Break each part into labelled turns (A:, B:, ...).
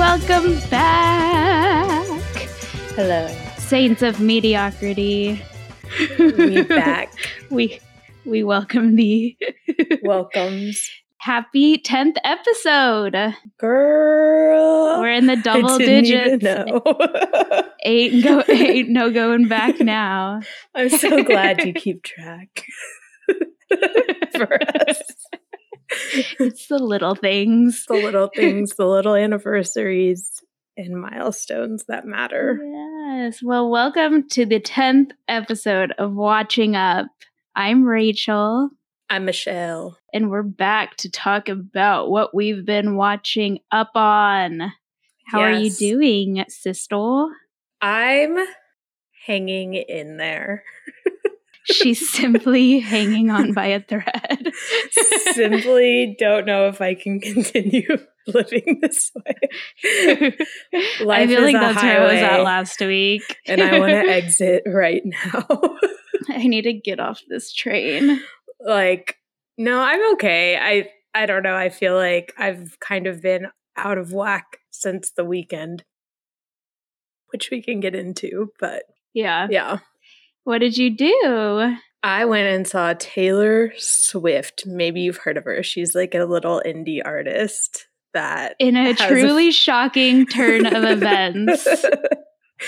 A: Welcome back,
B: Hello.
A: saints of mediocrity.
B: We back.
A: we we welcome thee.
B: Welcomes.
A: Happy tenth episode.
B: Girl.
A: We're in the double digits.
B: know.
A: Ain't go ain't no going back now.
B: I'm so glad you keep track for us.
A: It's the little things.
B: The little things, the little anniversaries and milestones that matter.
A: Yes. Well, welcome to the tenth episode of Watching Up. I'm Rachel.
B: I'm Michelle.
A: and we're back to talk about what we've been watching up on. How are you doing, sister?
B: I'm hanging in there.
A: She's simply hanging on by a thread.
B: Simply don't know if I can continue living this way.
A: I feel like that's where I was at last week.
B: and I want to exit right now.
A: I need to get off this train.
B: like, no, I'm okay. I I don't know. I feel like I've kind of been out of whack since the weekend, which we can get into. But
A: Yeah.
B: yeah,
A: What did you do?
B: I went and saw Taylor Swift. Maybe you've heard of her. She's like a little indie artist that
A: In a
B: has a-
A: truly shocking turn of events,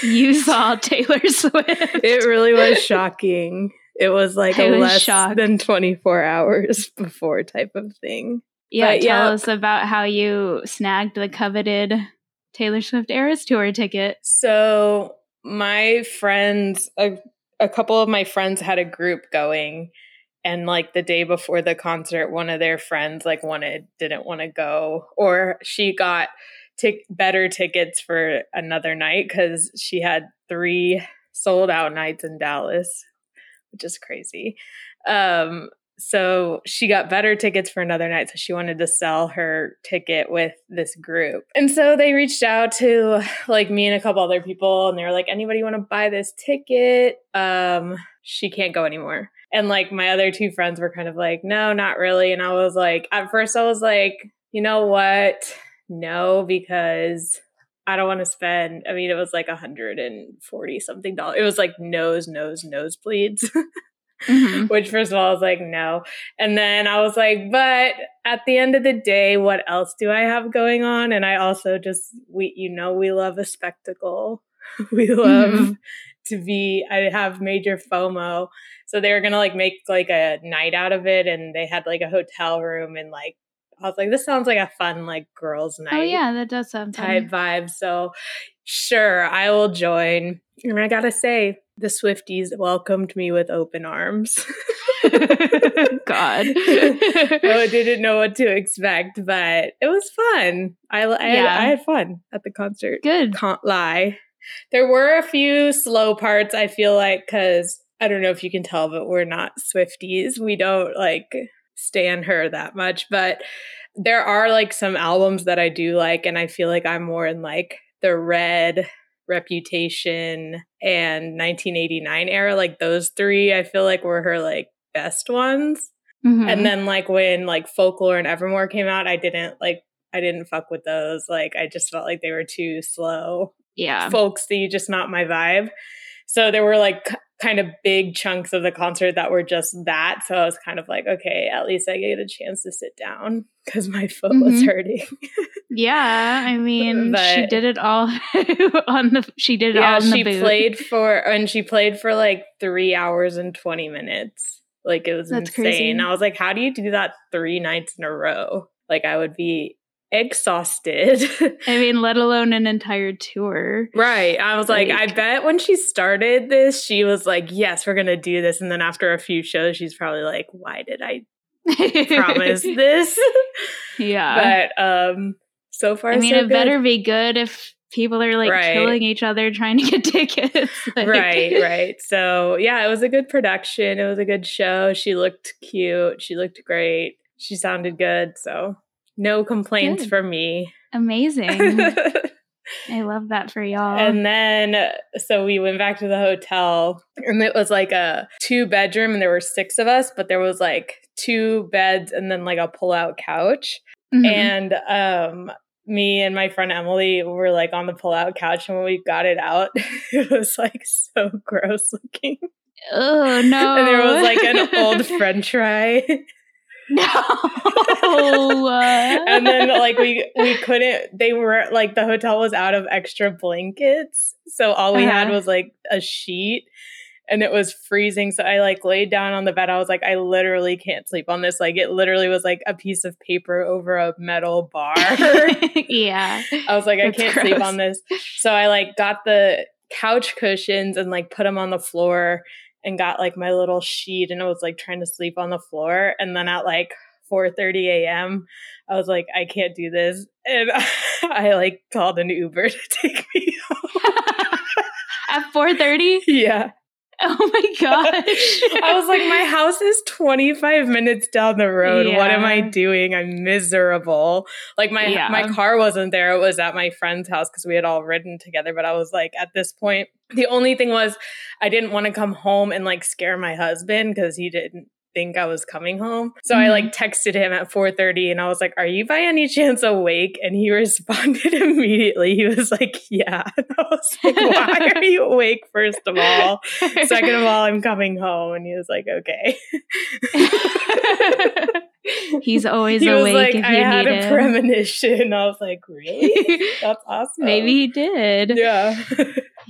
A: you saw Taylor Swift.
B: it really was shocking. It was like
A: I
B: a
A: was
B: less
A: shocked.
B: than 24 hours before type of thing.
A: Yeah,
B: But,
A: tell
B: yeah.
A: us about how you snagged the coveted Taylor Swift Eras Tour ticket.
B: So my friends, a, a couple of my friends had a group going, and like the day before the concert, one of their friends like wanted didn't want to go, or she got tic- better tickets for another night because she had three sold out nights in Dallas, which is crazy. Um, so she got better tickets for another night. So she wanted to sell her ticket with this group. And so they reached out to like me and a couple other people and they were like, anybody want to buy this ticket? Um, she can't go anymore. And like my other two friends were kind of like, no, not really. And I was like, at first I was like, you know what? No, because I don't want to spend. I mean, it was like a hundred and forty something dollars. It was like nose, nose, nosebleeds.
A: Mhm.
B: Which, first of all, I was like, no. And then I was like, but at the end of the day, what else do I have going on? And I also just, we, you know, we love a spectacle. we love
A: Mhm.
B: to be, I have major FOMO. So they were going to like make like a night out of it. And they had like a hotel room and like, I was like, this sounds like a fun, like girls' night
A: Oh yeah, that does sound
B: type
A: fun.
B: vibe. So sure, I will join. And I gotta say, the Swifties welcomed me with open arms.
A: God.
B: I didn't know what to expect, but it was fun. I, I,
A: Yeah.
B: I had fun at the concert.
A: Good.
B: Can't lie. There were a few slow parts, I feel like, because I don't know if you can tell, but we're not Swifties. We don't like stan her that much, but there are like some albums that I do like, and I feel like I'm more in like the red reputation and 1989 era like those three i feel like were her like best ones
A: Mhm.
B: and then like when like folklore and evermore came out i didn't like i didn't fuck with those like i just felt like they were too slow
A: yeah.
B: folksy just not my vibe so there were like kind of big chunks of the concert that were just that so i was kind of like okay at least i get a chance to sit down because my foot was
A: Mhm.
B: hurting
A: Yeah, I mean, she did it all on the. She did it
B: yeah
A: all
B: she played for and she played for like three hours and 20 minutes like it was
A: That's
B: insane
A: crazy.
B: i was like how do you do that three nights in a row like i would be exhausted
A: I mean, let alone an entire tour.
B: right i was like, i bet when she started this she was like yes we're gonna do this and then after a few shows she's probably like why did i promise this
A: yeah.
B: but um so far
A: I mean,
B: so
A: it
B: good.
A: better be good if people are like
B: Right.
A: killing each other trying to get tickets. Like-
B: right right so yeah it was a good production it was a good show she looked cute she looked great she sounded good so no complaints
A: Good.
B: from me
A: Amazing. I love that for y'all.
B: and then so we went back to the hotel and it was like a two bedroom and there were six of us but there was like two beds and then like a pull out couch
A: Mhm.
B: and um me and my friend Emily were like on the pull-out couch, and when we got it out, it was like so gross looking.
A: Oh no!
B: And there was like an old French fry.
A: No.
B: and then like we we couldn't they were like the hotel was out of extra blankets. So all we had
A: Uh-huh.
B: was like a sheet and it was freezing. So i like laid down on the bed. I was like i literally can't sleep on this. Like it literally was like a piece of paper over a metal bar.
A: Yeah.
B: i was like i can't sleep on this. So i like got the couch cushions and like put them on the floor and got like my little sheet and I was like trying to sleep on the floor and then at like 4:30 a.m. I was like I can't do this and I like called an Uber to take me home.
A: At 4:30?
B: yeah.
A: Oh my gosh.
B: I was like my house is 25 minutes down the road. What am I doing? I'm miserable. Like my
A: Yeah.
B: my car wasn't there. It was at my friend's house cuz we had all ridden together, but I was like at this point the only thing was I didn't want to come home and like scare my husband cuz he didn't think I was coming home. So I like mm-hmm. texted him at 4:30 and I was like, "Are you by any chance awake?" And he responded immediately. He was like, "Yeah." And I was like, "Why are you awake first of all?" Second of all, I'm coming home. And he was like, okay.
A: He's always
B: he was
A: awake
B: like,
A: if
B: I had
A: need
B: a
A: him.
B: premonition. I was like, really? That's awesome.
A: Maybe he did.
B: Yeah.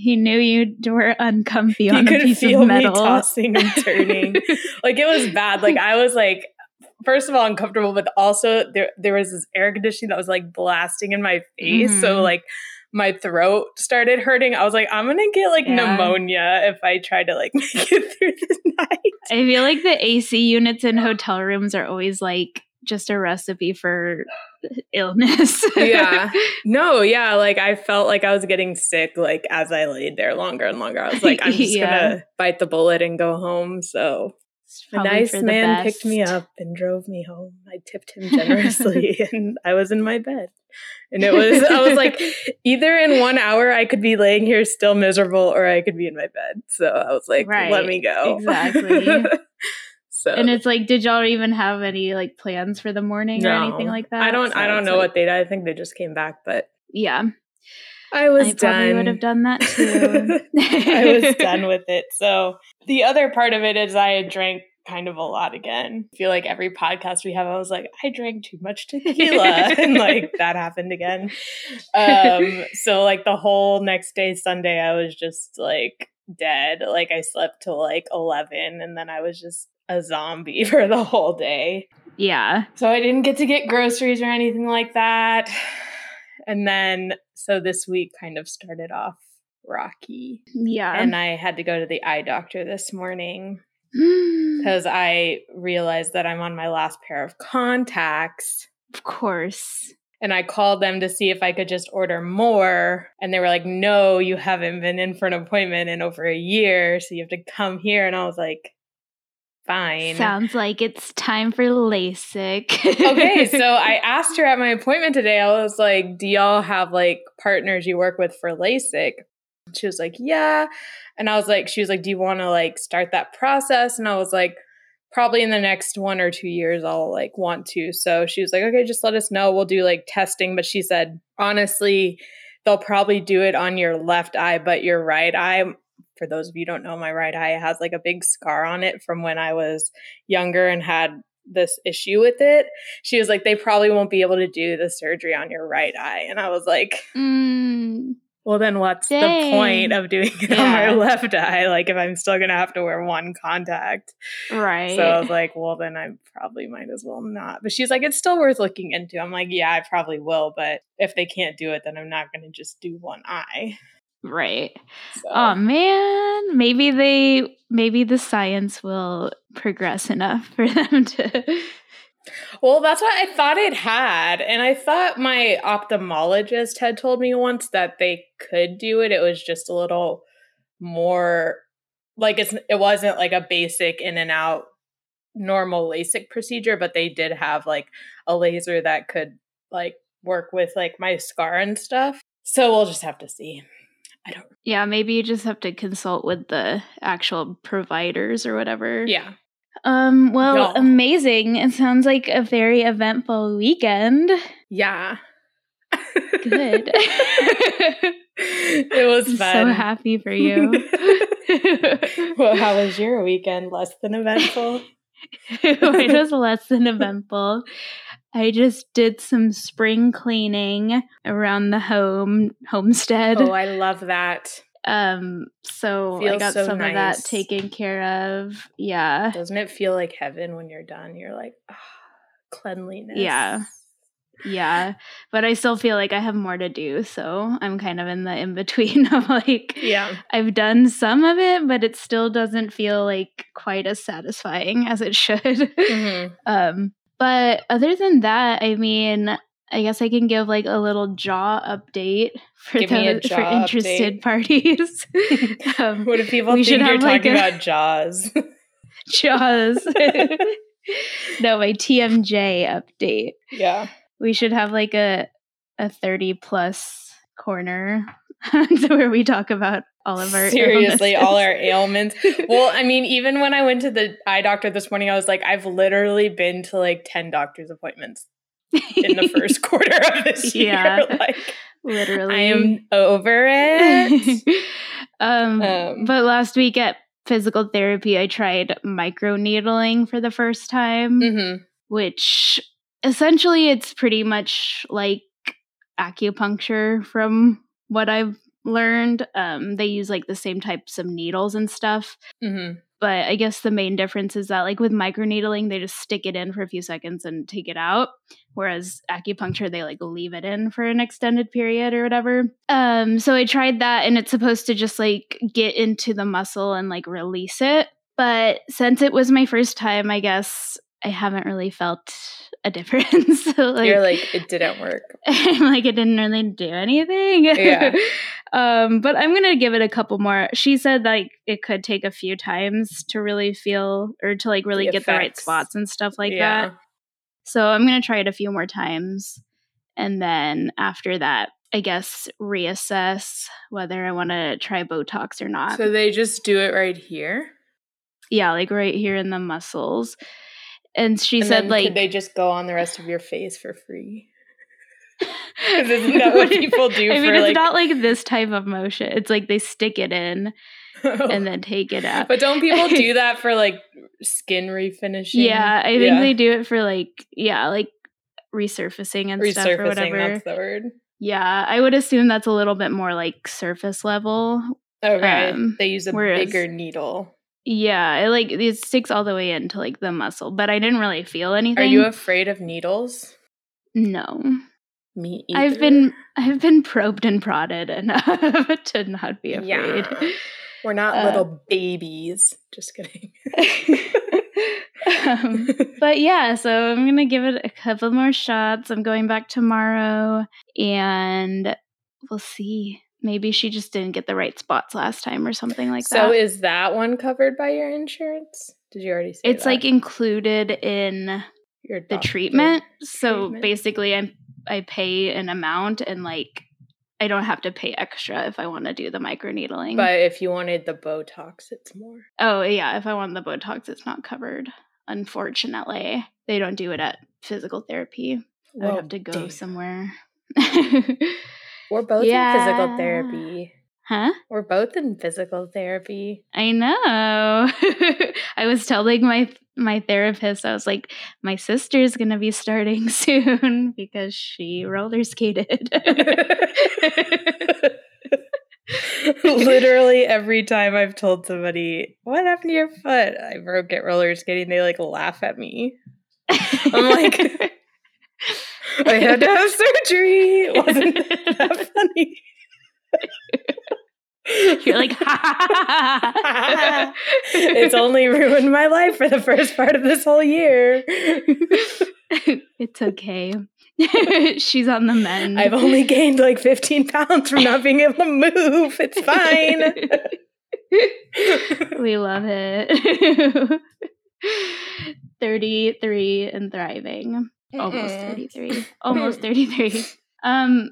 A: He knew you were uncomfy
B: he
A: on a
B: could
A: piece
B: feel
A: of
B: me
A: metal.
B: tossing and turning. like it was bad. Like I was like, first of all, uncomfortable, but also there there was this air conditioning that was like blasting in my face. So
A: Mhm.
B: like my throat started hurting. I was like, I'm gonna get like
A: Yeah.
B: pneumonia if I try to like make it through the night.
A: I feel like the AC units in hotel rooms are always like just a recipe for illness.
B: Yeah. No, yeah, like I felt like I was getting sick like as I laid there longer and longer. I was like, I'm just
A: Yeah.
B: gonna bite the bullet and go home. So a nice man picked me up and drove me home. I tipped him generously and I was in my bed. And it was I was like, either in one hour I could be laying here still miserable or I could be in my bed. So I was like, let me go.
A: exactly.
B: So
A: And it's like, did y'all even have any like plans for the morning or anything like that?
B: I don't
A: So
B: I don't know
A: like-
B: what they did. I think they just came back, but
A: Yeah,
B: I was
A: I probably
B: done.
A: would have done that too.
B: I was done with it. So the other part of it is I had drank kind of a lot again. I feel like every podcast we have, I was like, I drank too much tequila. and like that happened again. Um, so like the whole next day, Sunday, I was just like dead. Like I slept till like 11 and then I was just a zombie for the whole day.
A: Yeah.
B: So I didn't get to get groceries or anything like that. And then, so this week kind of started off rocky.
A: Yeah.
B: And I had to go to the eye doctor this morning because I realized that I'm on my last pair of contacts.
A: Of course.
B: And I called them to see if I could just order more. And they were like, no, you haven't been in for an appointment in over a year. So you have to come here. And I was like, fine.
A: Sounds like it's time for LASIK.
B: okay, so I asked her at my appointment today, I was like, Do y'all have like partners you work with for LASIK? She was like, Yeah. And I was like, She was like, Do you want to like start that process? And I was like, Probably in the next one or two years, I'll like want to. So she was like, Okay, just let us know. We'll do like testing. But she said, Honestly, they'll probably do it on your left eye, but your right eye. For those of you who don't know, my right eye has like a big scar on it from when I was younger and had this issue with it. She was like, they probably won't be able to do the surgery on your right eye. And I was like,
A: Mm,
B: well, then what's the point of doing it on my left eye? Like, if I'm still going to have to wear one contact.
A: right.
B: So I was like, well, then I probably might as well not. But she's like, it's still worth looking into. I'm like, yeah, I probably will. But if they can't do it, then I'm not going to just do one eye.
A: Right.
B: So.
A: Oh man, maybe they maybe the science will progress enough for them to
B: Well, that's what I thought it had. And I thought my ophthalmologist had told me once that they could do it. It was just a little more like it's it wasn't like a basic in and out normal LASIK procedure, but they did have like a laser that could like work with like my scar and stuff. So we'll just have to see. I don't
A: Yeah, maybe you just have to consult with the actual providers or whatever.
B: Yeah.
A: Um, well,
B: Yeah.
A: amazing. It sounds like a very eventful weekend.
B: Yeah.
A: Good.
B: it was
A: I'm
B: fun.
A: so happy for you.
B: well, how was your weekend? Less than eventful.
A: it was less than eventful. I just did some spring cleaning around the home homestead.
B: Oh, I love that.
A: Um, so I got
B: so
A: some of that taken care of. Yeah.
B: Doesn't it feel like heaven when you're done? You're like, ah, cleanliness.
A: Yeah. Yeah. But I still feel like I have more to do. So I'm kind of in the in between of like,
B: Yeah.
A: I've done some of it, but it still doesn't feel like quite as satisfying as it should.
B: Mhm.
A: um, but other than that, I mean, I guess I can give like a little jaw update for
B: Give me a
A: the, for interested parties. um,
B: What if people
A: We should
B: think you're
A: have, like,
B: talking
A: a-
B: about Jaws?
A: Jaws. no, my TMJ update.
B: yeah.
A: We should have like a a 30 plus corner where we talk about all of our
B: Seriously, all our ailments. Well, I mean, even when I went to the eye doctor this morning, I was like, I've literally been to like 10 doctor's appointments in the first quarter of this year.
A: Yeah.
B: Like,
A: literally
B: I am over it.
A: um,
B: Um,
A: but last week at physical therapy, I tried microneedling for the first time,
B: hmm
A: which essentially it's pretty much like acupuncture from what I've learned. Um, they use like the same types of needles and stuff.
B: hmm
A: But I guess the main difference is that, like with microneedling, they just stick it in for a few seconds and take it out. Whereas acupuncture, they like leave it in for an extended period or whatever. Um, so I tried that, and it's supposed to just like get into the muscle and like release it. But since it was my first time, I guess I haven't really felt a difference. So, like,
B: You're like, it didn't work.
A: like it didn't really do anything.
B: Yeah.
A: um, but I'm gonna give it a couple more. She said like it could take a few times to really feel or to like really
B: The
A: get the right spots and stuff like
B: yeah.
A: that. So I'm gonna try it a few more times, and then after that, I guess reassess whether I want to try Botox or not.
B: So they just do it right here.
A: yeah, like right here in the muscles. And she
B: and
A: said like
B: could they just go on the rest of your face for free? 'Cause isn't that what people do
A: I mean, it's
B: like-
A: not like this type of motion. It's like they stick it in and then take it out.
B: but don't people do that for like skin refinishing?
A: yeah, I think
B: Yeah.
A: they do it for like yeah, like resurfacing and stuff or whatever.
B: That's the word.
A: Yeah, I would assume that's a little bit more like surface level.
B: Okay,
A: Um,
B: they use a
A: whereas-
B: bigger needle.
A: Yeah, it like it sticks all the way into like the muscle, but I didn't really feel anything.
B: Are you afraid of needles?
A: no,
B: Me
A: I've
B: either.
A: been I've been probed and prodded enough to not be afraid.
B: Yeah. We're not
A: Uh,
B: little babies. Just kidding.
A: um, but yeah, so I'm gonna give it a couple more shots. I'm going back tomorrow, and we'll see. Maybe she just didn't get the right spots last time, or something like that.
B: so is that one covered by your insurance? Did you already say
A: it's
B: that?
A: like included in
B: your
A: the
B: doctor
A: treatment. So basically, I I pay an amount, and like I don't have to pay extra if I want to do the microneedling.
B: But if you wanted the Botox, it's more.
A: oh yeah, if I want the Botox, it's not covered. Unfortunately, they don't do it at physical therapy. I would have to go
B: damn.
A: somewhere.
B: We're both in physical therapy.
A: huh?
B: We're both in physical therapy.
A: I know. I was telling my my therapist, I was like, my sister's gonna be starting soon because she roller skated.
B: Literally every time I've told somebody, What happened to your foot? I broke it roller skating, they like laugh at me. I'm like, I had to have surgery. It wasn't that funny.
A: You're like,
B: it's only ruined my life for the first part of this whole year.
A: it's okay. She's on the mend.
B: I've only gained like 15 pounds from not being able to move. It's fine.
A: we love it. 33 and thriving. Almost
B: Mm-mm.
A: 33. Almost 33. Um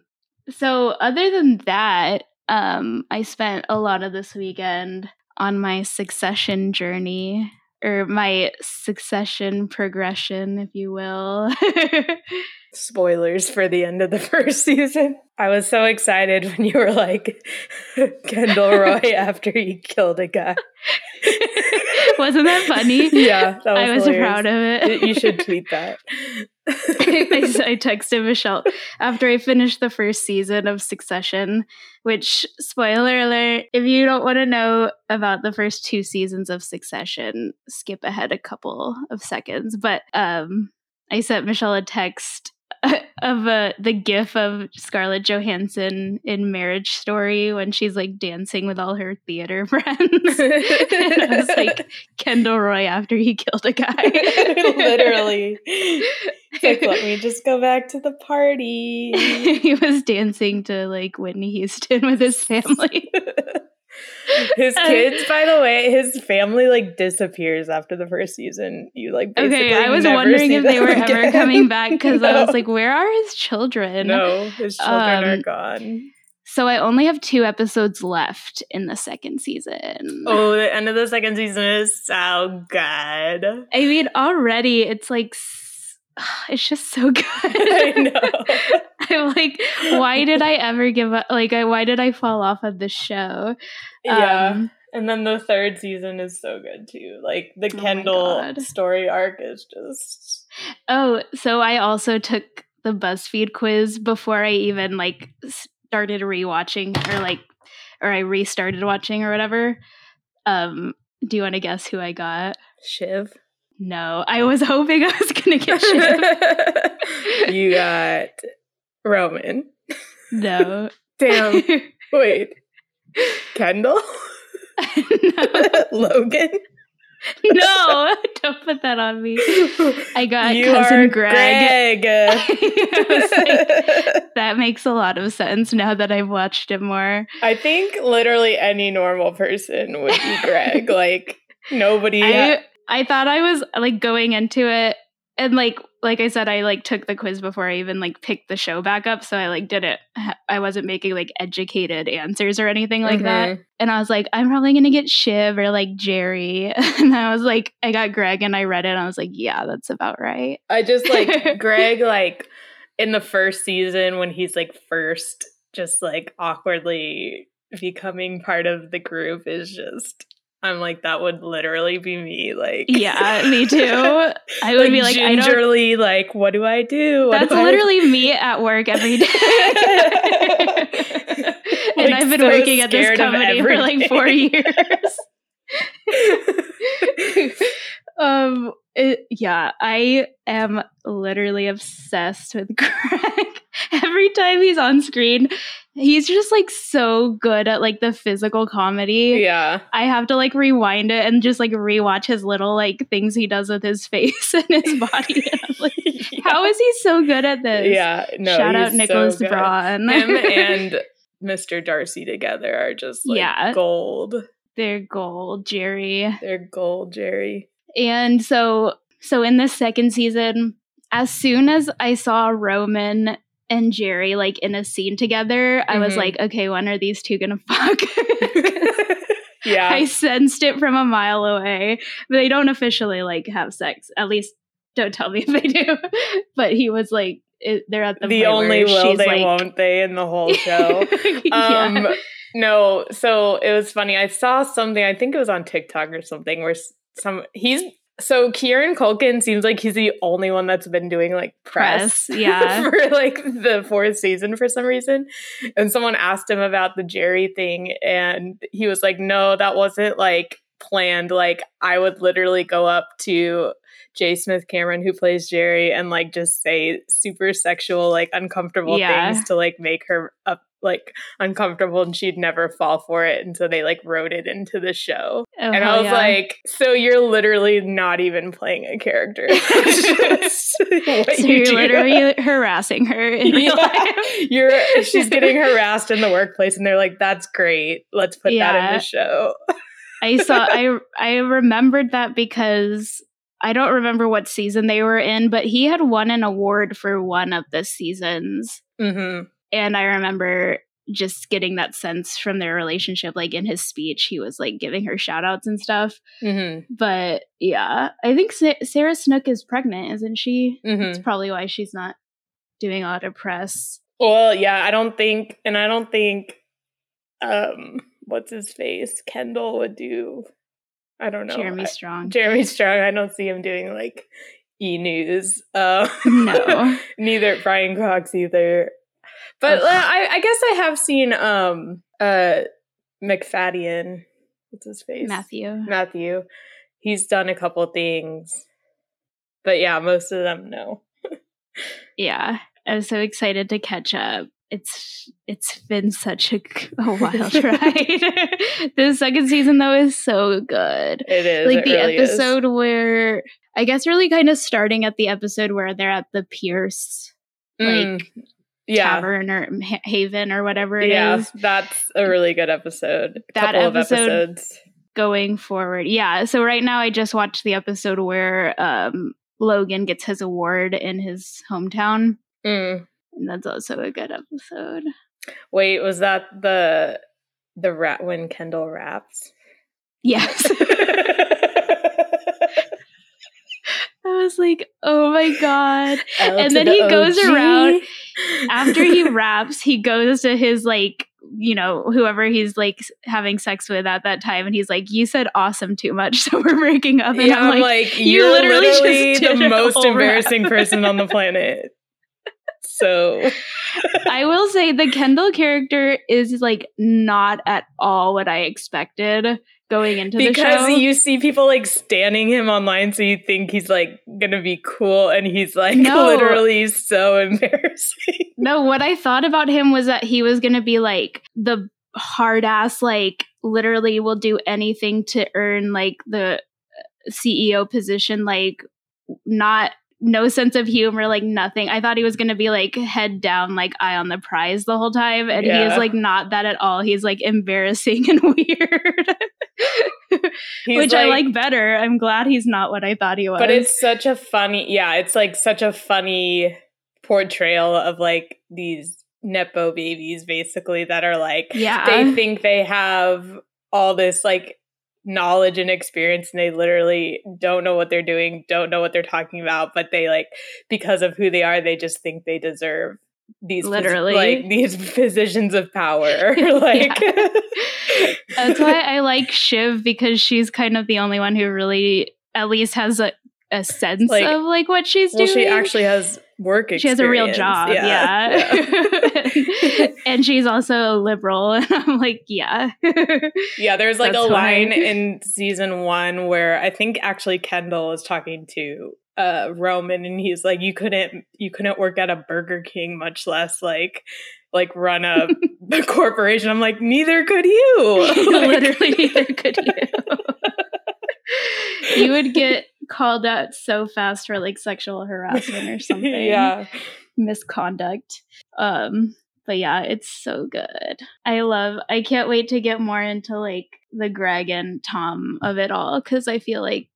A: so other than that, um I spent a lot of this weekend on my succession journey or my succession progression, if you will.
B: Spoilers for the end of the first season. I was so excited when you were like Kendall Roy after he killed a guy.
A: Wasn't that funny?
B: Yeah, that was
A: I was
B: hilarious.
A: proud of it.
B: You should tweet that.
A: I, I texted Michelle after I finished the first season of Succession, which, spoiler alert, if you don't want to know about the first two seasons of Succession, skip ahead a couple of seconds. But um, I sent Michelle a text of uh, the gif of Scarlett Johansson in Marriage Story when she's like dancing with all her theater friends. and I was like Kendall Roy after he killed a guy.
B: Literally. It's like, let me just go back to the party.
A: he was dancing to like Whitney Houston with his family.
B: his kids, by the way, his family like disappears after the first season. You like
A: okay, I was wondering if they were ever coming back because I was like, where are his children?
B: no, his children are
A: Um,
B: gone.
A: So I only have two episodes left in the second season.
B: Oh, the end of the second season is so good.
A: I mean, already it's like it's just so good.
B: I know.
A: I'm like, why did I ever give up? Like, I, why did I fall off of the show?
B: Yeah.
A: Um,
B: and then the third season is so good too. Like the
A: Oh
B: Kendall
A: God.
B: story arc is just
A: Oh, so I also took the BuzzFeed quiz before I even like started rewatching or like or I restarted watching or whatever. Um, do you want to guess who I got?
B: Shiv.
A: No, I was hoping I was gonna get Shiv.
B: you got Roman.
A: no.
B: Damn. Wait. Kendall?
A: no,
B: Logan?
A: no, don't put that on me. I got
B: you
A: cousin Greg.
B: Greg.
A: Like, that makes a lot of sense now that I've watched it more.
B: I think literally any normal person would be Greg. like nobody.
A: I I thought I was like going into it and like like I said I like took the quiz before I even like picked the show back up so I like didn't I wasn't making like educated answers or anything like that
B: Mhm.
A: and I was like I'm probably going to get Shiv or like Gerri and I was like I got Greg and I read it and I was like yeah that's about right.
B: I just like Greg, like in the first season when he's like first, just like awkwardly becoming part of the group is just. I'm like that would literally be me. Like
A: Yeah, me too. I would be like I don't
B: gingerly, like what do I do? What
A: That's
B: do I
A: literally me at work every day. and
B: Like,
A: I've been
B: so
A: working at this company for like four years. um it, yeah, I am literally obsessed with Greg. Every time he's on screen, he's just like so good at like the physical comedy.
B: yeah.
A: I have to like rewind it and just like rewatch his little like things he does with his face and his body. And like, how is he so good at this?
B: Yeah, no.
A: Shout out Nicholas
B: so.
A: Braun.
B: Him and Mr. Darcy together are just like
A: Yeah.
B: gold.
A: They're gold, Jerry.
B: They're gold, Jerry.
A: And so so in the second season, as soon as I saw Roman and Gerri like in a scene together, I was
B: Mhm.
A: like, okay, when are these two gonna fuck?
B: yeah.
A: I sensed it from a mile away. But they don't officially like have sex. At least don't tell me if they do. but he was like it, they're at the,
B: the only will
A: she's
B: they
A: like,
B: won't they in the whole show. um
A: yeah.
B: no, so it was funny. I saw something, I think it was on TikTok or something where some he's so Kieran Culkin seems like he's the only one that's been doing like press,
A: Press, yeah.
B: for like the fourth season for some reason. And someone asked him about the Gerri thing, and he was like, "No, that wasn't like planned. Like I would literally go up to J. Smith Cameron, who plays Gerri, and like just say super sexual, like uncomfortable
A: Yeah.
B: things to like make her up like uncomfortable, and she'd never fall for it. And so they like wrote it into the show.
A: Oh,
B: and I was
A: yeah.
B: like, so you're literally not even playing a character.
A: So
B: you
A: you're
B: do.
A: literally harassing her in real
B: Yeah.
A: life.
B: You're she's getting harassed in the workplace and they're like, that's great. Let's put that in the show.
A: I saw I I remembered that because I don't remember what season they were in, but he had won an award for one of the seasons.
B: Mm-hmm.
A: And I remember just getting that sense from their relationship. Like in his speech, he was like giving her shout outs and stuff.
B: Mm-hmm.
A: But yeah, I think Sa- Sarah Snook is pregnant, isn't she?
B: Mm-hmm.
A: That's probably why she's not doing a lot of press.
B: Well, yeah, I don't think, and I don't think, um, what's his face, Kendall would do. I don't know.
A: Jeremy
B: I-
A: Strong.
B: Jeremy Strong. I don't see him doing like e news. Uh,
A: No.
B: neither Brian Cox either. But uh, I, I guess I have seen um uh Macfadyen. What's his face?
A: Matthew.
B: Matthew. He's done a couple things, but yeah, most of them no.
A: Yeah. I was so excited to catch up. It's it's been such a, a wild ride. the second season though is so good.
B: It is
A: like
B: it
A: the
B: really is.
A: episode where I guess really kind of starting at the episode where they're at the Pierce
B: Mm, yeah.
A: Tavern or Haven or whatever it is.
B: yeah, that's a really good episode.
A: That
B: Couple of
A: episode-
B: episodes.
A: Going forward, yeah. So right now I just watched the episode where um, Logan gets his award in his hometown,
B: Mm.
A: and that's also a good episode.
B: Wait, was that the the rat when Kendall raps?
A: Yes. I was like, oh my god.
B: L
A: And then
B: the
A: he goes around After he raps, he goes to his like, you know, whoever he's like having sex with at that time, and he's like, "You said awesome too much, so we're breaking up." And
B: yeah,
A: I'm like,
B: you
A: you literally
B: literally,
A: just
B: the most
A: whole rap.
B: embarrassing person on the planet. So
A: I will say the Kendall character is like not at all what I expected going into the
B: because you see people like standing him online, so you think he's like gonna be cool, and he's like
A: No.
B: literally so embarrassing.
A: no, what I thought about him was that he was to be like the hard ass, like literally will do anything to earn like the uh, CEO position, like not no sense of humor, like nothing. I thought he was to be like head down, like eye on the prize the whole time. And he is like not that at all. He's like embarrassing and weird, Which I like better. I'm glad he's not what I thought he was.
B: But it's such a funny, yeah, it's like such a funny portrayal of like these nepo babies basically that are like
A: yeah.
B: they think they have all this like knowledge and experience and they literally don't know what they're doing, don't know what they're talking about, but they like because of who they are, they just think they deserve these
A: Literally.
B: like these positions of power. like
A: That's why I like Shiv because she's kind of the only one who really at least has a, a sense
B: Like-
A: of like what she's
B: well,
A: doing.
B: she actually has work experience.
A: she has a real job, yeah.
B: yeah.
A: and she's also a liberal, and I'm like, yeah,
B: Yeah, there's like
A: That's
B: a line
A: why.
B: in season one where I think actually Kendall is talking to uh Roman and he's like, You couldn't you couldn't work at a Burger King, much less like like run a, a corporation. I'm like, neither could you.
A: Literally neither could you. you would get called out so fast for like sexual harassment or something.
B: yeah.
A: misconduct. Um, but yeah, it's so good. I love. I can't wait to get more into like the Greg and Tom of it all because I feel like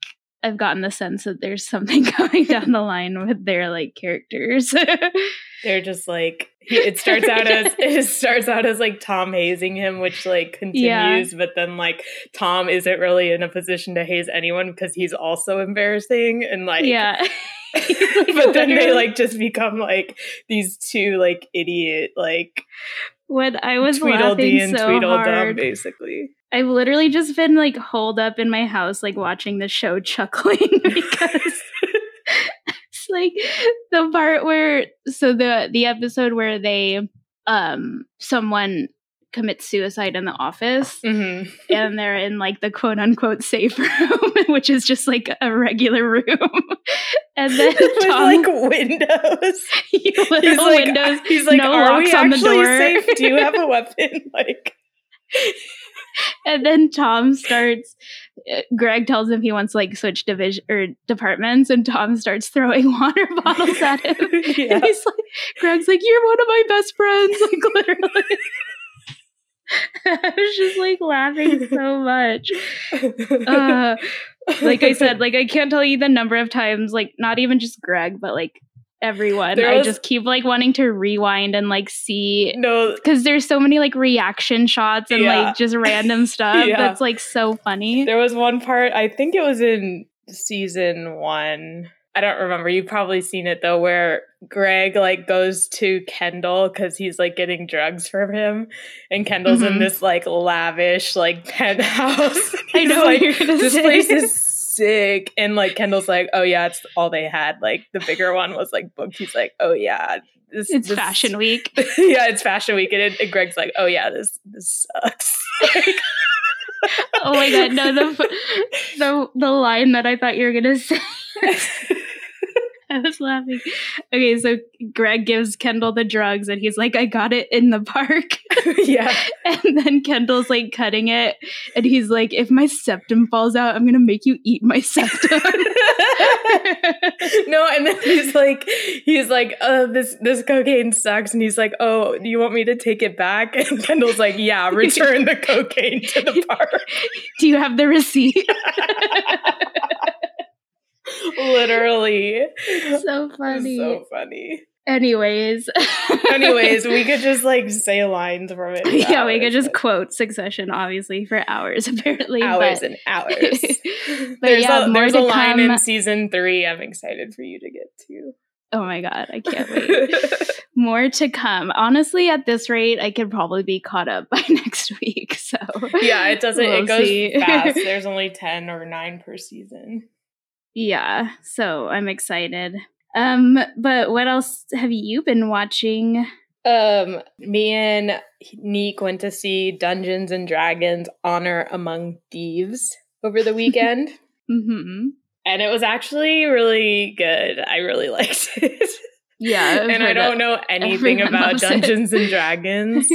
A: I've gotten the sense that there's something going down the line with their like characters.
B: They're just like it starts out as it starts out as like Tom hazing him, which like continues, but then like Tom isn't really in a position to haze anyone because he's also embarrassing and like
A: yeah.
B: but then they like just become like these two like idiot like
A: when I was
B: Tweedledee
A: laughing
B: and
A: so
B: Tweedledum
A: hard,
B: basically.
A: I've literally just been like holed up in my house, like watching the show, chuckling because it's like the part where so the the episode where they um someone commits suicide in the office
B: Mhm.
A: and they're in like the quote unquote safe room, which is just like a regular room, and then
B: With
A: Tom
B: like windows. He's like,
A: windows.
B: he's like,
A: no
B: are we
A: locks on the
B: actually
A: door."
B: safe? Do you have a weapon? Like,
A: And then Tom starts. uh, Greg tells him he wants to like switch division or departments, and Tom starts throwing water bottles at him.
B: yeah.
A: And he's like, Greg's like, "You're one of my best friends." Like literally, I was just like laughing so much. Uh, like I said, like I can't tell you the number of times, like not even just Greg, but like everyone. I just keep like wanting to rewind and like see
B: No,
A: because there's so many like reaction shots and
B: Yeah.
A: like just random stuff
B: Yeah.
A: that's like so funny.
B: there was one part, I think it was in season one. I don't remember. You've probably seen it though, where Greg like goes to Kendall because he's like getting drugs from him, and Kendall's in
A: Mhm.
B: this like lavish like penthouse.
A: I know
B: like, this
A: say.
B: place is sick, and like Kendall's like, oh yeah, it's all they had. Like the bigger one was like booked. He's like, oh yeah, this
A: It's
B: this-
A: fashion week.
B: yeah, it's fashion week, and, it, and Greg's like, oh yeah, this this sucks.
A: Oh my god, no the the the line that I thought you were gonna say. I was laughing. Okay, so Greg gives Kendall the drugs and he's like, I got it in the park.
B: yeah.
A: And then Kendall's like cutting it and he's like, if my septum falls out, I'm gonna make you eat my septum.
B: no, and then he's like, he's like, oh, this this cocaine sucks, and he's like, oh, do you want me to take it back? And Kendall's like, yeah, return the cocaine to the park.
A: Do you have the receipt?
B: Literally,
A: so funny.
B: so funny.
A: Anyways.
B: Anyways, we could just like say lines from it.
A: yeah, we could just quote Succession, obviously, for hours, apparently.
B: hours
A: but-
B: and hours.
A: But
B: there's
A: yeah,
B: a,
A: more
B: there's a line
A: come.
B: in season three. I'm excited for you to get to.
A: Oh my god, I can't wait. More to come. Honestly, at this rate, I could probably be caught up by next week. So
B: yeah, it doesn't.
A: We'll
B: it goes
A: see.
B: fast. There's only ten or nine per season.
A: Yeah, so I'm excited. Um, but what else have you been watching?
B: Um, me and Neek went to see Dungeons and Dragons: Honor Among Thieves over the weekend,
A: hmm
B: and it was actually really good. I really liked it.
A: Yeah,
B: and I don't know anything about
A: loves it.
B: Dungeons and Dragons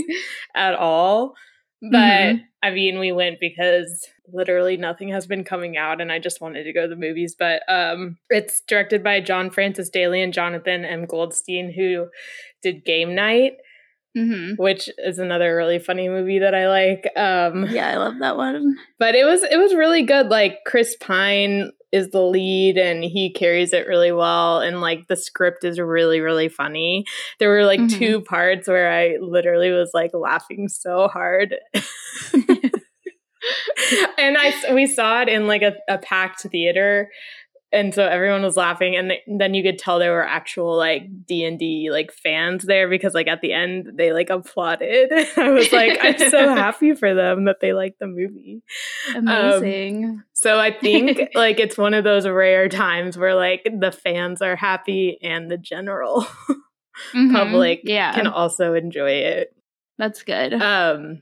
B: at all. But
A: Mhm.
B: I mean, we went because literally nothing has been coming out, and I just wanted to go to the movies. But um, it's directed by John Francis Daly and Jonathan M. Goldstein, who did Game Night,
A: Mhm.
B: which is another really funny movie that I like. Um,
A: Yeah, I love that one.
B: but it was it was really good. Like Chris Pine is the lead and he carries it really well and like the script is really really funny. There were like
A: Mhm.
B: two parts where I literally was like laughing so hard. and i we saw it in like a, a packed theater and so everyone was laughing and th- then you could tell there were actual like d&d like fans there because like at the end they like applauded i was like i'm so happy for them that they like the movie
A: Amazing.
B: so i think like it's one of those rare times where like the fans are happy and the general
A: Mhm.
B: public
A: Yeah,
B: can also enjoy it
A: that's good.
B: um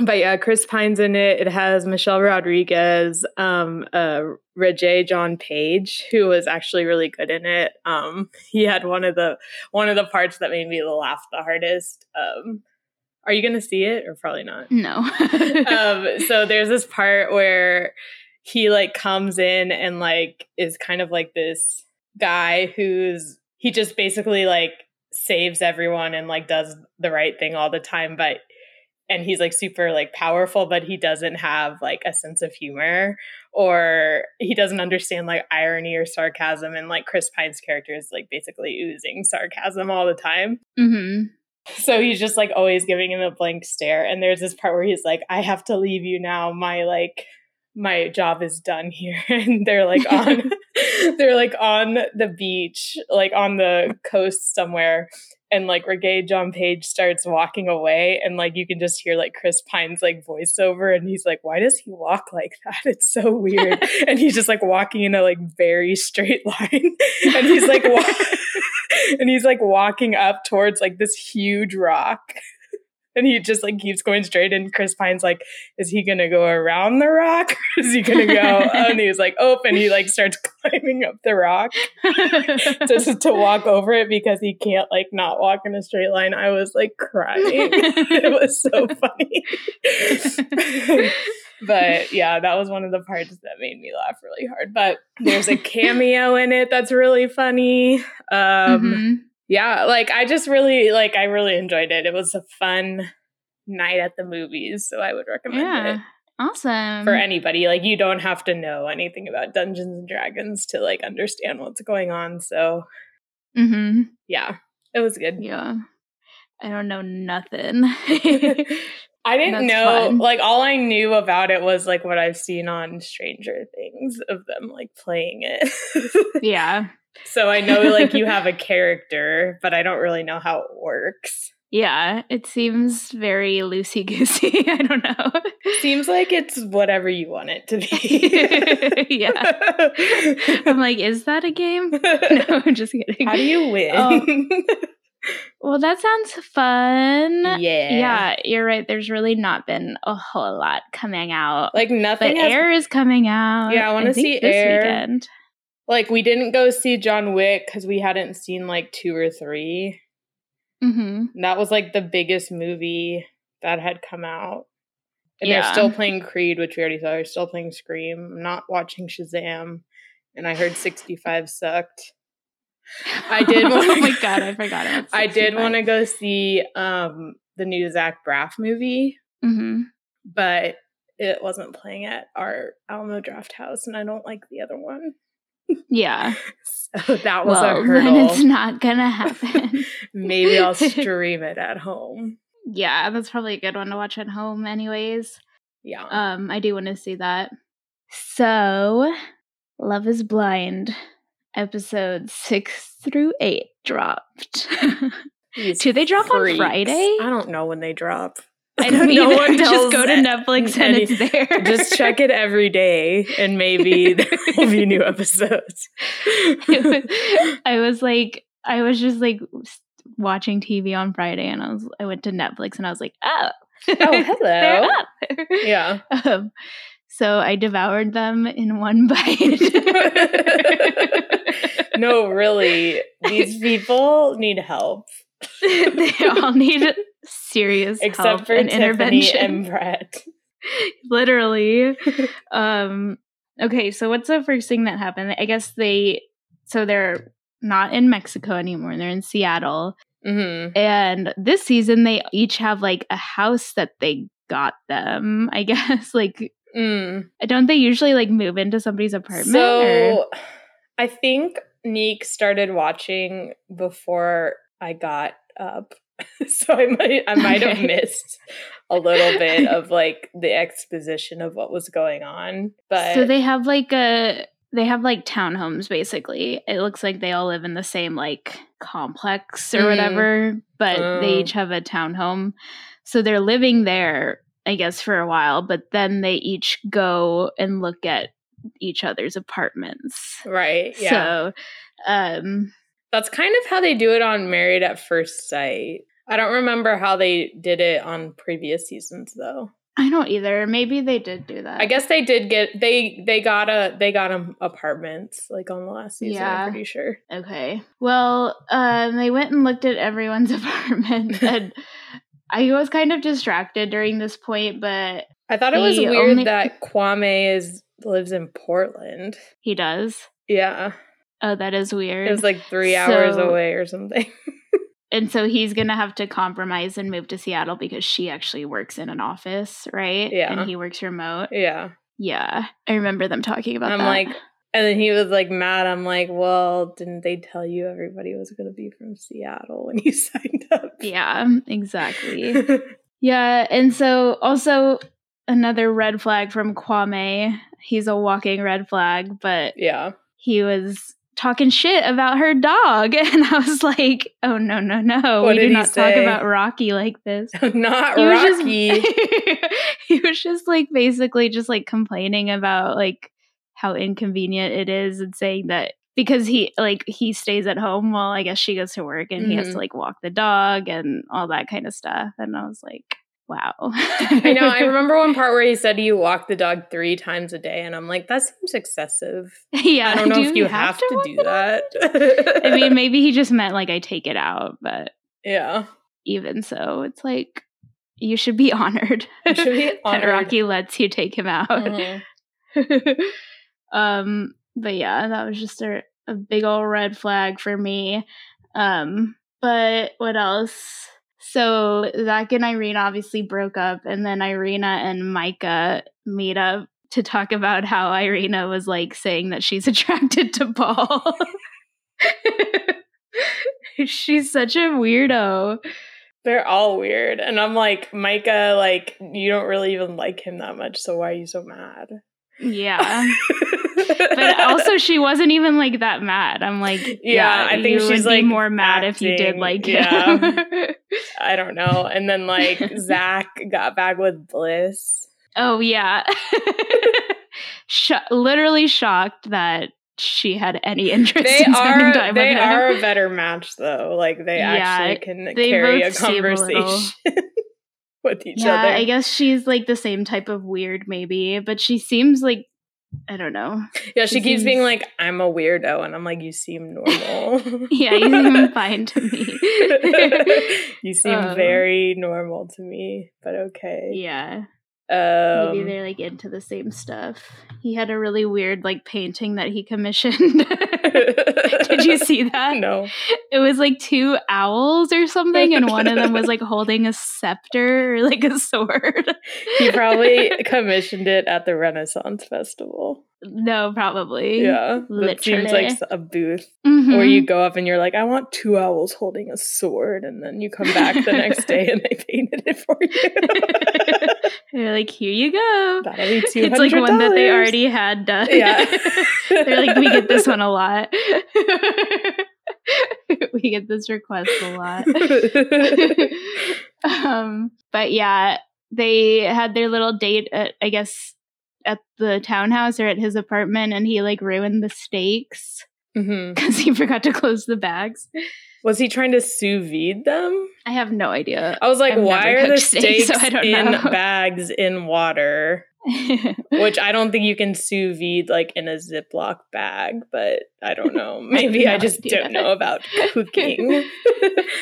B: but yeah chris pine's in it it has michelle rodriguez um uh Regé-Jean Page, who was actually really good in it. Um, he had one of the one of the parts that made me laugh the hardest. Um, are you gonna see it or probably not?
A: no.
B: um, so there's this part where he like comes in and like is kind of like this guy who's he just basically like saves everyone and like does the right thing all the time, but and he's like super like powerful, but he doesn't have like a sense of humor or he doesn't understand like irony or sarcasm. And like Chris Pine's character is like basically oozing sarcasm all the time.
A: hmm
B: So he's just like always giving him a blank stare. And there's this part where he's like, I have to leave you now. My like my job is done here. And they're like on they're like on the beach, like on the coast somewhere. And like Regé-Jean Page starts walking away, and like you can just hear like Chris Pine's like voiceover, and he's like, Why does he walk like that? It's so weird. and he's just like walking in a like very straight line. and he's like wa- and he's like walking up towards like this huge rock. And he just like keeps going straight. And Chris Pine's like, is he gonna go around the rock? Is he gonna go? and he's like, oh, and he like starts climbing up the rock just to walk over it because he can't like not walk in a straight line. I was like crying. it was so funny. but yeah, that was one of the parts that made me laugh really hard. But there's a cameo in it that's really funny. Um
A: Mhm.
B: Yeah, like I just really like I really enjoyed it. It was a fun night at the movies, so I would recommend
A: Yeah.
B: it
A: Awesome.
B: for anybody. Like you don't have to know anything about Dungeons and Dragons to like understand what's going on. So
A: Mm-hmm.
B: Yeah, it was good.
A: Yeah. I don't know nothing.
B: I didn't know,
A: fun.
B: like, all I knew about it was like what I've seen on Stranger Things of them like playing it.
A: yeah.
B: So I know like you have a character, but I don't really know how it works.
A: Yeah. It seems very loosey goosey. I don't know.
B: Seems like it's whatever you want it to be.
A: yeah. I'm like, is that a game? No, I'm just kidding.
B: How do you win?
A: Um, Well, that sounds fun.
B: yeah.
A: Yeah, you're right. There's really not been a whole lot coming out.
B: Like
A: but
B: nothing has
A: Air is coming out.
B: Yeah, I wanna
A: think
B: see
A: this
B: Air.
A: weekend.
B: Like we didn't go see John Wick because we hadn't seen like two or three.
A: Mm-hmm.
B: That was like the biggest movie that had come out. And
A: Yeah.
B: they're still playing Creed, which we already saw. They're still playing Scream. I'm not watching Shazam. And I heard 65 sucked. I did
A: oh my god, I forgot.
B: I did want to go see um the new Zach Braff movie,
A: Mm-hmm.
B: but it wasn't playing at our Alamo Drafthouse, and I don't like the other one.
A: Yeah.
B: So that was
A: well,
B: a
A: then it's not gonna happen.
B: Maybe I'll stream it at home.
A: yeah, that's probably a good one to watch at home, anyways.
B: Yeah.
A: Um, I do want to see that. So, Love Is Blind, episode six through eight dropped. Do they drop on. Friday?
B: I don't know when they drop.
A: I don't
B: No one
A: Just go to Netflix and
B: any-
A: it's there.
B: Just check it every day, and maybe there will be new episodes.
A: Was- I was like, I was just like watching TV on Friday, and I was, I went to Netflix, and I was like, oh,
B: Oh, hello. Yeah.
A: Um, so I devoured them in one bite.
B: no, really, these people need help.
A: they all need serious
B: Except
A: help
B: for
A: and
B: Tiffany
A: intervention.
B: and Brett.
A: Literally. um. Okay, so what's the first thing that happened? I guess they. So they're not in Mexico anymore. They're in Seattle.
B: hmm
A: And this season, they each have like a house that they got them. I guess like
B: Mm.
A: don't they usually like move into somebody's apartment? or-
B: So I think Neek started watching before I got up. so I might I might have missed a little bit of like the exposition of what was going on. But
A: so they have like a they have like townhomes basically. It looks like they all live in the same like complex or
B: Mm.
A: whatever, but
B: Oh.
A: they each have a townhome. So they're living there, I guess, for a while, but then they each go and look at each other's apartments.
B: right, yeah.
A: So um
B: That's kind of how they do it on Married at First Sight. I don't remember how they did it on previous seasons though.
A: I don't either. Maybe they did do that.
B: I guess they did get they they got a they got them apartments like on the last season.
A: Yeah.
B: I'm pretty sure.
A: Okay. Well, um, they went and looked at everyone's apartment, and I was kind of distracted during this point, but
B: I thought it was weird
A: only-
B: that Kwame is lives in Portland.
A: he does.
B: Yeah,
A: Oh, that is weird.
B: it was like three hours away or something.
A: and so he's gonna have to compromise and move to Seattle because she actually works in an office, right?
B: Yeah.
A: and he works remote.
B: yeah,
A: Yeah, I remember them talking about that.
B: I'm
A: that.
B: like, and then he was like mad. I'm like, well, didn't they tell you everybody was going to be from Seattle when you signed up?
A: yeah, exactly. Yeah, and so also another red flag from Kwame. He's a walking red flag, but
B: yeah,
A: he was talking shit about her dog, and I was like, "Oh no, no, no!
B: What
A: we
B: did
A: do not talk about Rocky like this."
B: not
A: He was just
B: Rocky.
A: he was just like basically just like complaining about like how inconvenient it is and saying that because he like he stays at home while I guess she goes to work and he has to mm-hmm. like walk the dog and all that kind of stuff. And I was like, wow.
B: I know. I remember one part where he said you walk the dog three times a day, and I'm like, that seems excessive.
A: yeah,
B: I don't know
A: do
B: if you have, to,
A: walk
B: do that.
A: I mean, maybe he just meant like I take it out, but
B: yeah,
A: even so, it's like you should be honored.
B: You should be
A: that. Rocky lets you take him out.
B: Mhm.
A: um, but yeah, that was just a, a big old red flag for me. Um, but what else? So Zach and Irina obviously broke up, and then Irina and Micah meet up to talk about how Irina was like saying that she's attracted to Paul. She's such a weirdo.
B: They're all weird. And I'm like, Micah, like, you don't really even like him that much, so why are you so mad?
A: Yeah. but also she wasn't even like that mad. I'm like, yeah,
B: Yeah, I think she's, like,
A: more mad if you did like
B: Yeah.
A: him.
B: I don't know. And then like Zach got back with Bliss.
A: oh yeah. Sh- literally shocked that she had any interest
B: They
A: in spending
B: are
A: time
B: they
A: with him.
B: are a better match though. Like they
A: Yeah,
B: actually can
A: they
B: carry a
A: seem a
B: conversation with each
A: yeah,
B: other.
A: I guess she's like the same type of weird, maybe, but she seems like I don't know.
B: yeah, she
A: she
B: keeps being like, I'm a weirdo, and I'm like, you seem normal.
A: Yeah, you seem fine to me.
B: you seem
A: Um,
B: very normal to me, but okay.
A: yeah,
B: Um,
A: maybe they're like into the same stuff. He had a really weird like painting that he commissioned. Did you see that?
B: no.
A: It was like two owls or something, and one of them was like holding a scepter or like a sword.
B: He probably commissioned it at the Renaissance Festival.
A: No, probably.
B: Yeah. That seems like a booth
A: Mhm.
B: where you go up and you're like, I want two owls holding a sword. And then you come back the next day and they painted it for you.
A: They're like, here you go.
B: That'll be $200.
A: It's like one that they already had done.
B: Yeah.
A: They're like, we get this one a lot. we get this request a lot. um, but yeah, they had their little date at, I guess, at the townhouse or at his apartment, and he like ruined the steaks because mm-hmm. he forgot to close the bags.
B: Was he trying to sous vide them?
A: I have no idea.
B: I was like,
A: I've
B: why are the
A: cooked steak,
B: steaks
A: so I
B: in bags in water? Which I don't think you can sous vide like in a Ziploc bag, but I don't know. Maybe I,
A: no
B: just
A: idea.
B: don't know about cooking.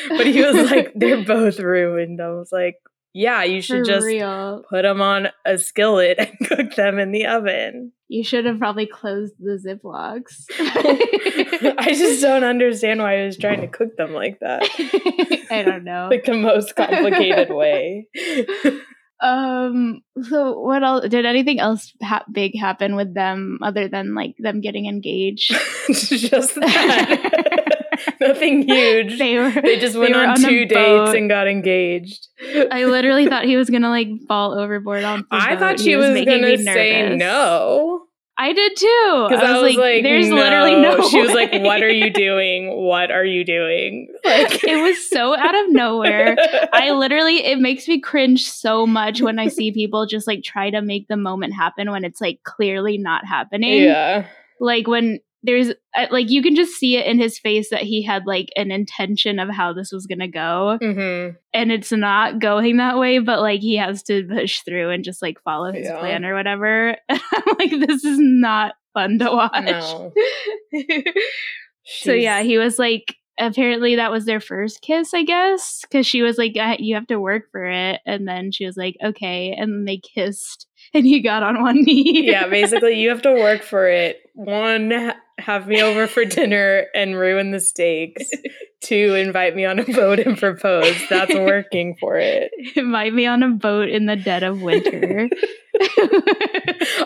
B: but he was like, they're both ruined. I was like, yeah, you
A: For
B: should just
A: real.
B: put them on a skillet and cook them in the oven.
A: You should have probably closed the Ziplocs.
B: I just don't understand why he was trying to cook them like that.
A: I don't know.
B: Like the most complicated way.
A: Um. So, what else? Did anything else ha- big happen with them other than like them getting engaged?
B: just that. Nothing huge.
A: they were.
B: They just went
A: were
B: on,
A: on
B: two dates and got engaged.
A: I literally thought he was gonna like fall overboard on.
B: I
A: boat.
B: thought
A: He
B: she was, gonna say no.
A: I did too.
B: Because I, was like,
A: "There's
B: no.
A: literally no."
B: She was like, "What are you doing? What are you doing?" Like
A: it was so out of nowhere. I literally, it makes me cringe so much when I see people just like try to make the moment happen when it's like clearly not happening.
B: yeah,
A: Like when there's uh, like you can just see it in his face that he had like an intention of how this was gonna go,
B: hmm
A: and it's not going that way. But like he has to push through and just like follow his
B: Yeah.
A: plan or whatever. And I'm like, this is not fun to watch.
B: no.
A: So yeah, he was like, apparently that was their first kiss, I guess, because she was like, "Uh, "You have to work for it," and then she was like, "Okay," and then they kissed, and he got on one knee.
B: yeah, basically, you have to work for it. One, have me over for dinner and ruin the steaks. Two, invite me on a boat and propose. That's working for it.
A: it might be on a boat in the dead of winter.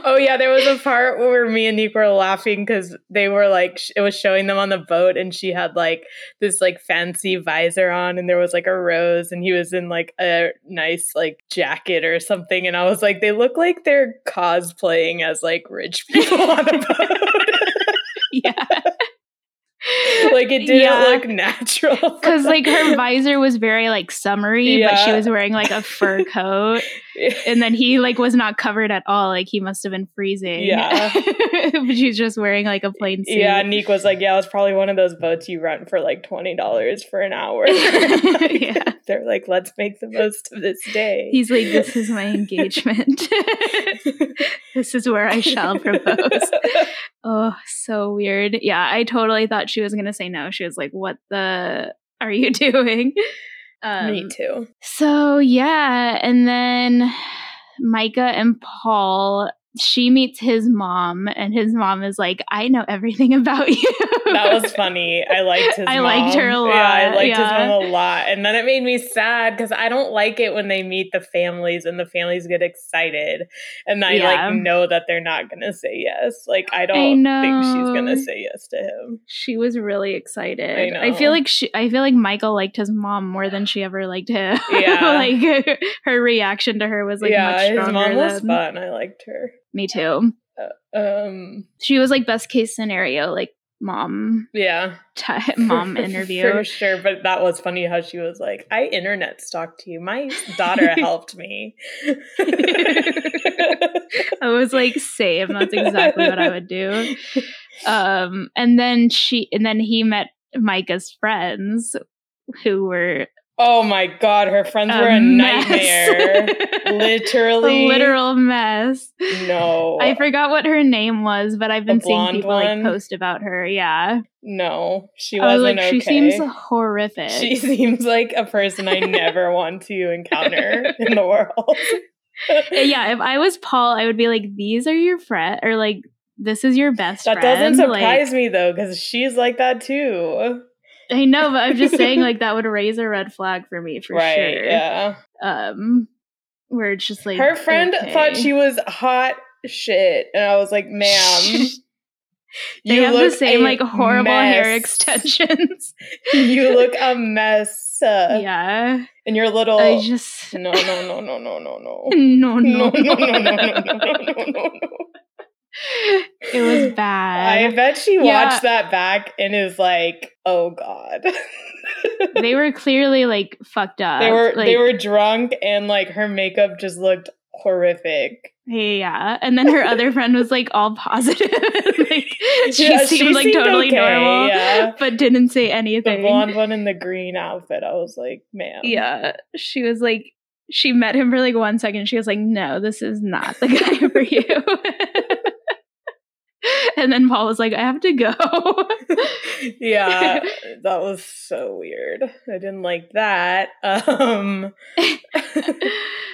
B: oh yeah, there was a part where me and Nick were laughing because they were like, sh- it was showing them on the boat, and she had like this like fancy visor on, and there was like a rose, and he was in like a nice like jacket or something, and I was like, they look like they're cosplaying as like rich people on a boat.
A: Yeah,
B: like it didn't
A: Yeah.
B: look natural.
A: because like her visor was very like summery, but she was wearing like a fur coat, and then he like was not covered at all. Like he must have been freezing.
B: Yeah.
A: but she's just wearing like a plain suit.
B: Yeah, Nick was like, "Yeah, it's probably one of those boats you rent for like twenty dollars for an hour." Like,
A: Yeah.
B: They're like, "Let's make the most of this day."
A: He's like, this is my engagement. this is where I shall propose. Oh, so weird. Yeah, I totally thought she was gonna say no. She was like, "What the are you doing?" Um,
B: Me too.
A: So yeah, and then Micah and Paul she meets his mom, and his mom is like, "I know everything about you."
B: that was funny. I liked his. Mom.
A: I
B: mom.
A: liked her a lot.
B: Yeah, I liked
A: yeah.
B: his mom a lot, and then it made me sad because I don't like it when they meet the families and the families get excited, and I
A: Yeah.
B: like know that they're not gonna say yes. Like I
A: I
B: don't think she's gonna say yes to him.
A: She was really excited.
B: I
A: I, feel like she. I feel like Micah liked his mom more than she ever liked him.
B: Yeah.
A: like her reaction to her was like
B: yeah,
A: much
B: his
A: stronger
B: mom was
A: than
B: fun. I liked her.
A: Me too.
B: Um,
A: She was like best case scenario, like mom
B: yeah,
A: ti mom interview.
B: for sure. But that was funny how she was like, "I internet stalked you. My daughter helped me."
A: I was like, same. That's exactly what I would do. Um, and then she, and then he met Micah's friends, who were
B: oh my god, her friends were a
A: mess.
B: nightmare. Literally,
A: a literal mess.
B: no.
A: I forgot what her name was, but I've
B: The
A: been seeing
B: blonde
A: people like post about her. Yeah,
B: no, she
A: I was
B: wasn't
A: like,
B: okay.
A: she seems horrific.
B: She seems like a person I never want to encounter in the world.
A: yeah, if I was Paul, I would be like, these are your friend, or like, this is your best friend.
B: That
A: friend.
B: doesn't
A: Like,
B: surprise me though, because she's like that too.
A: I know, but I'm just saying, like, that would raise a red flag for me for
B: right?
A: sure.
B: Yeah.
A: Um, where it's just like
B: Her friend
A: okay.
B: thought she was hot shit, and I was like, "Ma'am,
A: they
B: you
A: have the same like horrible hair extensions.
B: you look a mess." Uh,
A: yeah,
B: and your little
A: I just
B: no, no, no, no, no, no, no.
A: no,
B: No,
A: no,
B: no, no, no, no, no, no, no, no.
A: It was bad.
B: I bet she
A: Yeah.
B: watched that back and is like, "Oh God."
A: they were clearly like fucked up.
B: they were
A: like,
B: they were drunk and like her makeup just looked horrific.
A: yeah. And then her other friend was like all positive. like she
B: Yeah,
A: seemed
B: she
A: like
B: seemed
A: totally
B: okay,
A: normal,
B: yeah.
A: but didn't say
B: The
A: anything.
B: blonde one in the green outfit. I was like, "Man."
A: Yeah, she was like, she met him for like one second. She was like, no, this is not the guy for you. and then Paul was like, I have to go.
B: yeah, that was so weird. I didn't like that. Um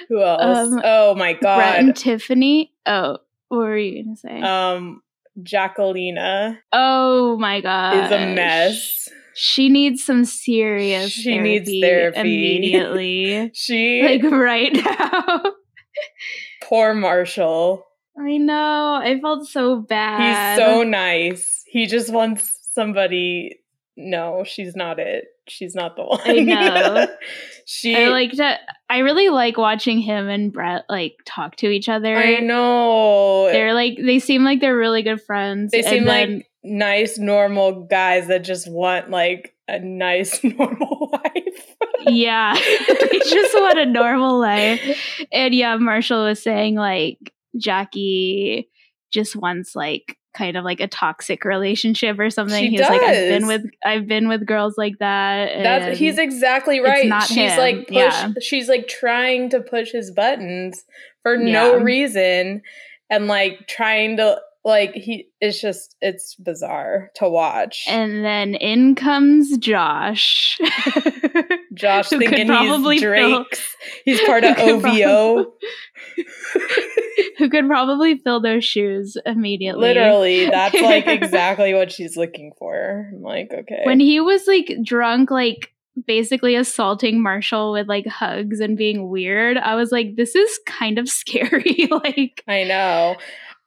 B: who else?
A: Um,
B: oh my god.
A: Brett and Tiffany. Oh, what were you gonna say?
B: Um Jackelina
A: oh my god,
B: is a mess.
A: She needs some serious.
B: She needs
A: therapy
B: therapy.
A: immediately.
B: She
A: like right now.
B: poor Marshall.
A: I know. I felt so bad.
B: He's so nice. He just wants somebody. No, she's not it. She's not the one.
A: I know.
B: she.
A: I like that. I really like watching him and Brett like talk to each other.
B: I know.
A: They're like they seem like they're really good friends.
B: They seem
A: then-
B: like nice, normal guys that just want like a nice, normal life.
A: yeah, they just want a normal life. And yeah, Marshall was saying like Jackie just wants like kind of like a toxic relationship or something.
B: She
A: he was like, I've been with I've been with girls like that.
B: That's he's exactly right.
A: not
B: she's
A: him.
B: like push.
A: Yeah.
B: She's like trying to push his buttons for no reason, and like trying to like he. It's just it's bizarre to watch.
A: and then in comes Josh.
B: Josh thinking he's
A: fill-
B: Drake's. He's part of OVO.
A: who could probably fill those shoes immediately.
B: Literally, that's like exactly what she's looking for. I'm like, okay.
A: When he was like drunk, like basically assaulting Marshall with like hugs and being weird, I was like, this is kind of scary. like,
B: I know.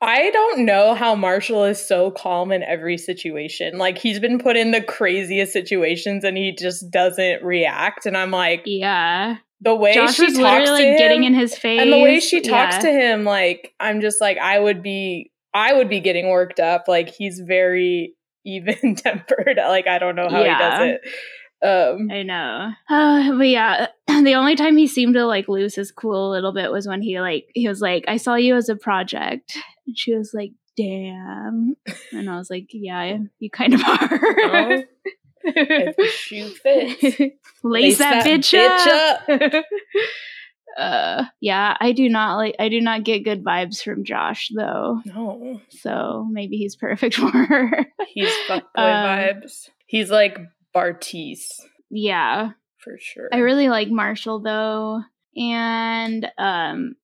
B: I don't know how Marshall is so calm in every situation. Like he's been put in the craziest situations and he just doesn't react. And I'm like,
A: yeah.
B: the way
A: Josh
B: she talks
A: literally
B: to him,
A: getting in his face.
B: and the way she talks
A: yeah.
B: to him, like I'm just like I would be, I would be getting worked up. Like he's very even tempered. Like I don't know how
A: Yeah.
B: he does it. Um,
A: I know. Uh, but yeah, the only time he seemed to like lose his cool a little bit was when he like he was like, "I saw you as a project," and she was like, "Damn," and I was like, "Yeah, you kind of are."
B: oh, if the shoe fits.
A: Lace, that, bitch,
B: bitch
A: up. uh, yeah, I do not like. I do not get good vibes from Josh though.
B: No,
A: So maybe he's perfect for her.
B: he's fuckboy
A: Um,
B: vibes. He's like Bartise
A: yeah,
B: for sure.
A: I really like Marshall though, and um,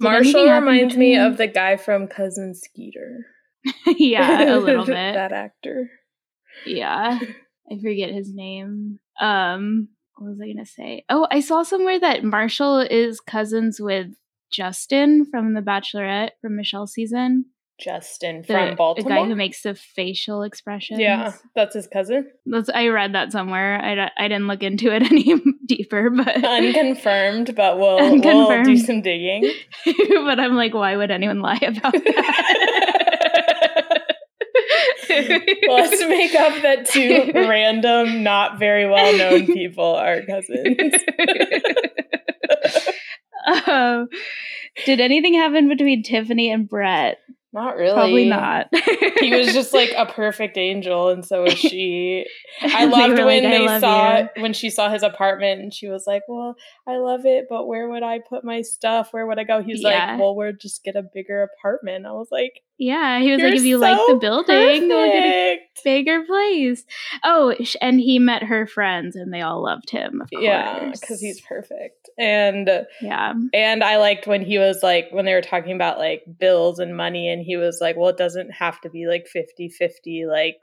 B: Marshall reminds me of the guy from Cousin Skeeter.
A: yeah, a little bit.
B: that actor.
A: Yeah. I forget his name. Um, what was I gonna say? Oh, I saw somewhere that Marshall is cousins with Justin from The Bachelorette from Michelle's season.
B: Justin
A: The,
B: from Baltimore.
A: the guy who makes the facial expressions.
B: yeah, that's his cousin.
A: That's, I read that somewhere. I, I didn't look into it any deeper, but
B: Unconfirmed, but we'll, we'll do some digging.
A: but I'm like, why would anyone lie about that?
B: Let's make up that two random, not very well known people are cousins.
A: um, did anything happen between Tiffany and Brett?
B: Not really.
A: Probably not.
B: he was just like a perfect angel, and so was she. I loved when
A: like,
B: they saw
A: you."
B: when she saw his apartment, and she was like, "Well, I love it, but where would I put my stuff? Where would I go?" He's
A: Yeah.
B: like, "Well, we'll just get a bigger apartment." I was like,
A: Yeah, he was
B: You're
A: like, if you like the building, we'll get a bigger place. Oh, and he met her friends, and they all loved him. Of course.
B: Yeah, because he's perfect. And
A: yeah,
B: and I liked when he was like when they were talking about like bills and money and he was like, "Well, it doesn't have to be like 50-50, like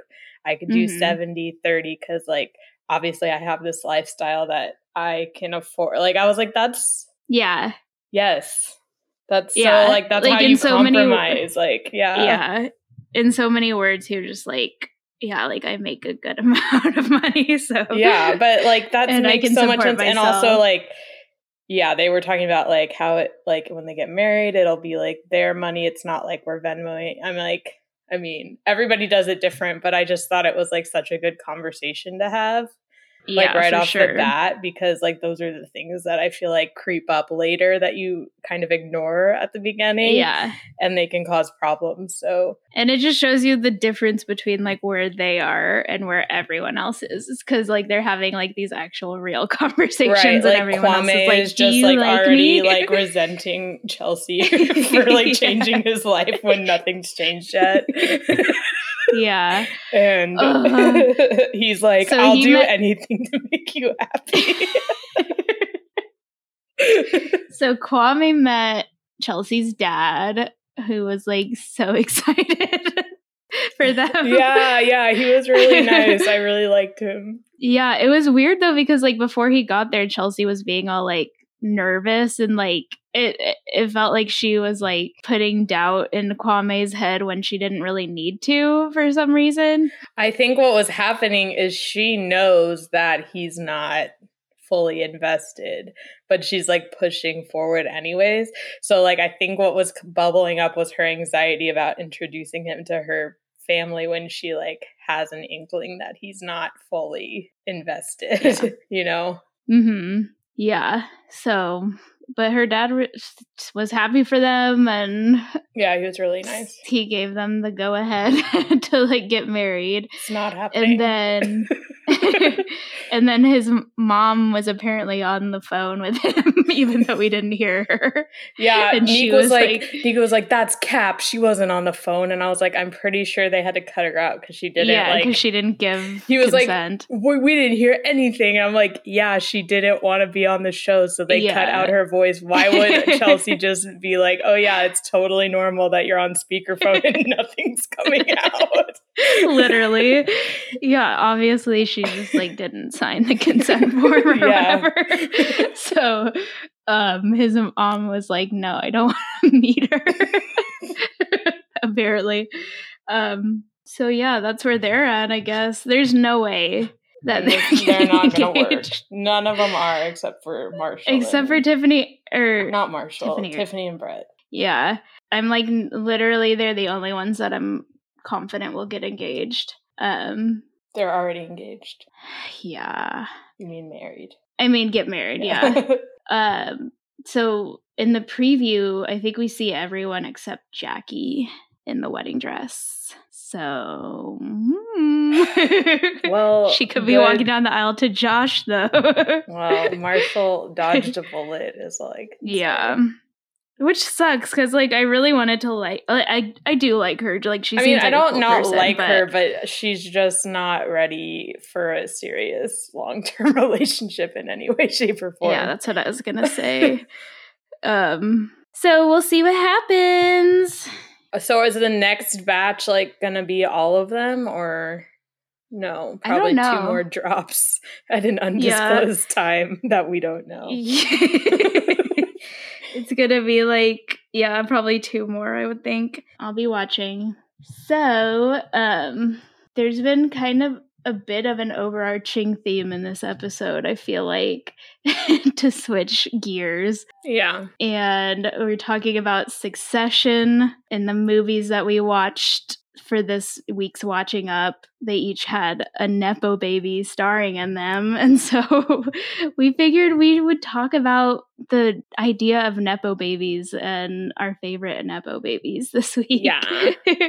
B: I could do
A: Mhm.
B: 70-30 cuz like obviously I have this lifestyle that I can afford." Like I was like, "That's
A: yeah,
B: yes. That's
A: Yeah,
B: so like that's
A: like,
B: how
A: in
B: you
A: so many-
B: compromise." like, yeah.
A: yeah. In so many words, was just like, yeah, like I make a good amount of money, so
B: yeah but like that
A: And I
B: makes
A: can
B: so much sense and also like yeah they were talking about like how it like when they get married it'll be like their money it's not like we're venmoing i'm like i mean everybody does it different but i just thought it was like such a good conversation to have like
A: yeah,
B: right off
A: sure.
B: the bat because like those are the things that i feel like creep up later that you kind of ignore at the beginning
A: Yeah,
B: and they can cause problems so
A: and it just shows you the difference between like where they are and where everyone else is, because like they're having like these actual real conversations,
B: right
A: and
B: like
A: everyone else is like,
B: is
A: "Do
B: just
A: you
B: like
A: like
B: already
A: me?"
B: like resenting Chelsea for like
A: Yeah.
B: changing his life when nothing's changed yet.
A: yeah.
B: and
A: Uh,
B: he's like,
A: so
B: I'll
A: he
B: do
A: met-
B: anything to make you happy.
A: So Kwame met Chelsea's dad, who was like so excited for them.
B: yeah, yeah, he was really nice. I really liked him.
A: Yeah, it was weird though because like before he got there, Chelsea was being all like nervous and like it it- felt like she was like putting doubt in Kwame's head when she didn't really need to for some reason.
B: I think what was happening is she knows that he's not fully invested, but she's like pushing forward anyways. So like I think what was bubbling up was her anxiety about introducing him to her family when she like has an inkling that he's not fully invested,
A: Yeah.
B: you know.
A: Mhm. Yeah. So, but her dad re- was happy for them and
B: Yeah, he was really nice.
A: he gave them the go ahead to like get married.
B: It's not happening.
A: And then and then his mom was apparently on the phone with him even though we didn't hear her.
B: Yeah,
A: And she
B: Nick was,
A: was
B: like,
A: like-
B: Nico was like, "That's Cap. She wasn't on the phone," and I was like, "I'm pretty sure they had to cut her out because she didn't
A: yeah,
B: like."
A: because she didn't give
B: He was like,
A: consent.
B: we, we didn't hear anything. And I'm like, yeah, she didn't want to be on the show, so they cut out her voice. Why would Chelsea just be like, oh yeah, it's totally normal that you're on speakerphone and nothing's coming out?
A: Literally. Yeah, obviously she just like didn't sign the consent form or
B: Yeah.
A: whatever. so um his mom was like, No, I don't want to meet her. Apparently. Um so yeah, that's where they're at, I guess. There's no way that they're,
B: they're not
A: getting
B: gonna work. None of them are, except for Marshall.
A: Except for Tiffany or
B: not Marshall,
A: Tiffany.
B: Tiffany, and Brett.
A: Yeah. I'm like literally they're the only ones that I'm confident will get engaged. Um
B: They're already engaged.
A: yeah.
B: You mean married?
A: I mean get married, yeah. um so in the preview, I think we see everyone except Jackie in the wedding dress. So hmm.
B: well,
A: she could be
B: good-
A: walking down the aisle to Josh though.
B: Well, Marshall dodged a bullet. Is like
A: yeah. Which sucks because like I really wanted to like like, I I do like her like she
B: I mean,
A: seems
B: I don't
A: cool
B: not
A: person,
B: like
A: but-
B: her, but she's just not ready for a serious long term relationship in any way, shape, or form.
A: Yeah, that's what I was gonna say. um, So we'll see what happens.
B: So is the next batch like gonna be all of them or no? Probably two more drops at an undisclosed time that we don't know.
A: It's gonna be like yeah probably two more i would think. I'll be watching. So um there's been kind of a bit of an overarching theme in this episode i feel like to switch gears.
B: Yeah.
A: and we're talking about succession and the movies that we watched for this week's watching up they each had a nepo baby starring in them and so we figured we would talk about the idea of nepo babies and our favorite nepo babies this week
B: Yeah.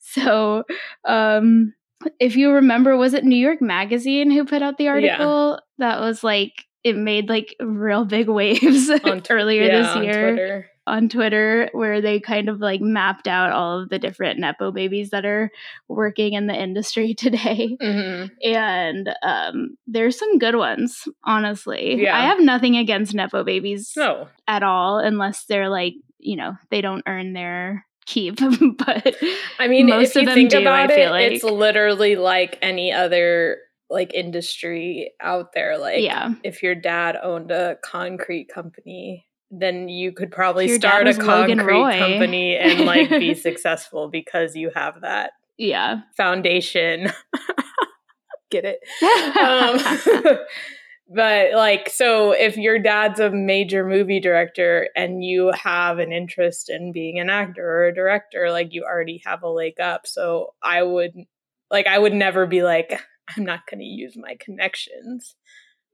A: so um if you remember was it new york magazine who put out the article that was like it made like real big waves
B: tw-
A: earlier
B: yeah,
A: this year. On Twitter where they kind of like mapped out all of the different Nepo babies that are working in the industry today.
B: Mhm.
A: And um, there's some good ones, honestly.
B: Yeah.
A: I have nothing against Nepo babies
B: No.
A: at all, unless they're like, you know, they don't earn their keep. but
B: I mean,
A: most
B: if
A: of them
B: think
A: do,
B: about
A: I
B: it,
A: feel
B: it's literally like any other like industry out there. Like,
A: yeah.
B: if your dad owned a concrete company, then you could probably
A: Your
B: start a concrete company and like be successful because you have that
A: Yeah.
B: foundation. Get it? um, but like so if your dad's a major movie director and you have an interest in being an actor or a director like you already have a leg up so i would like i would never be like i'm not going to use my connections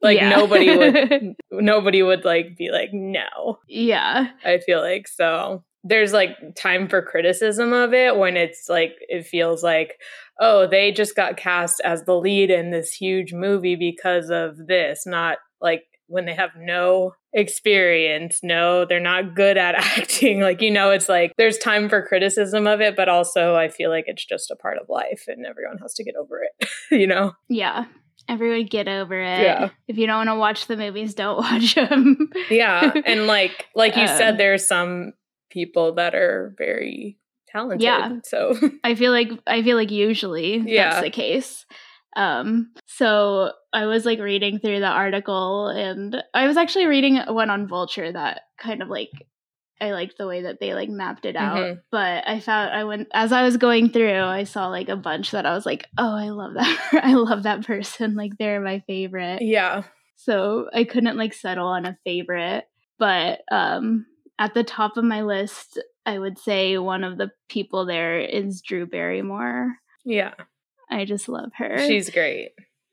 B: like
A: Yeah.
B: nobody would nobody would like be like no
A: yeah.
B: I feel like so. There's like time for criticism of it when it's like it feels like, oh, they just got cast as the lead in this huge movie because of this, not like when they have no experience, no, they're not good at acting. Like, you know, it's like there's time for criticism of it, but also I feel like it's just a part of life and everyone has to get over it, you know?
A: Yeah. Everyone get over it.
B: Yeah.
A: If you don't want to watch the movies, don't watch them.
B: Yeah. And like like you
A: Um,
B: said, there's some people that are very talented.
A: Yeah.
B: So
A: I feel like I feel like usually
B: Yeah.
A: that's the case. Um so I was like reading through the article and I was actually reading one on Vulture that kind of like I liked the way that they like mapped it out.
B: Mhm.
A: But I found I went as I was going through, I saw like a bunch that I was like, "Oh, I love that. I love that person. Like they're my favorite."
B: yeah.
A: So I couldn't like settle on a favorite. But um at the top of my list, I would say one of the people there is Drew Barrymore.
B: Yeah.
A: I just love her.
B: She's great.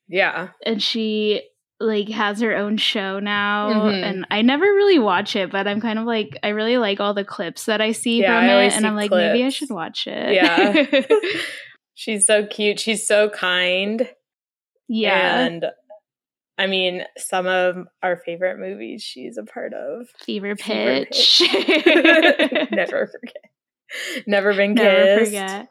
B: Yeah.
A: and she like has her own show now
B: Mhm.
A: and I never really watch it, but I'm kind of like I really like all the clips that I see
B: Yeah,
A: from
B: I
A: it and I'm like maybe I should watch it.
B: Yeah. She's so cute. She's so kind.
A: yeah.
B: And I mean, some of our favorite movies she's a part of.
A: Fever
B: Fever
A: pitch.
B: Never forget. Never been kissed.
A: Never forget.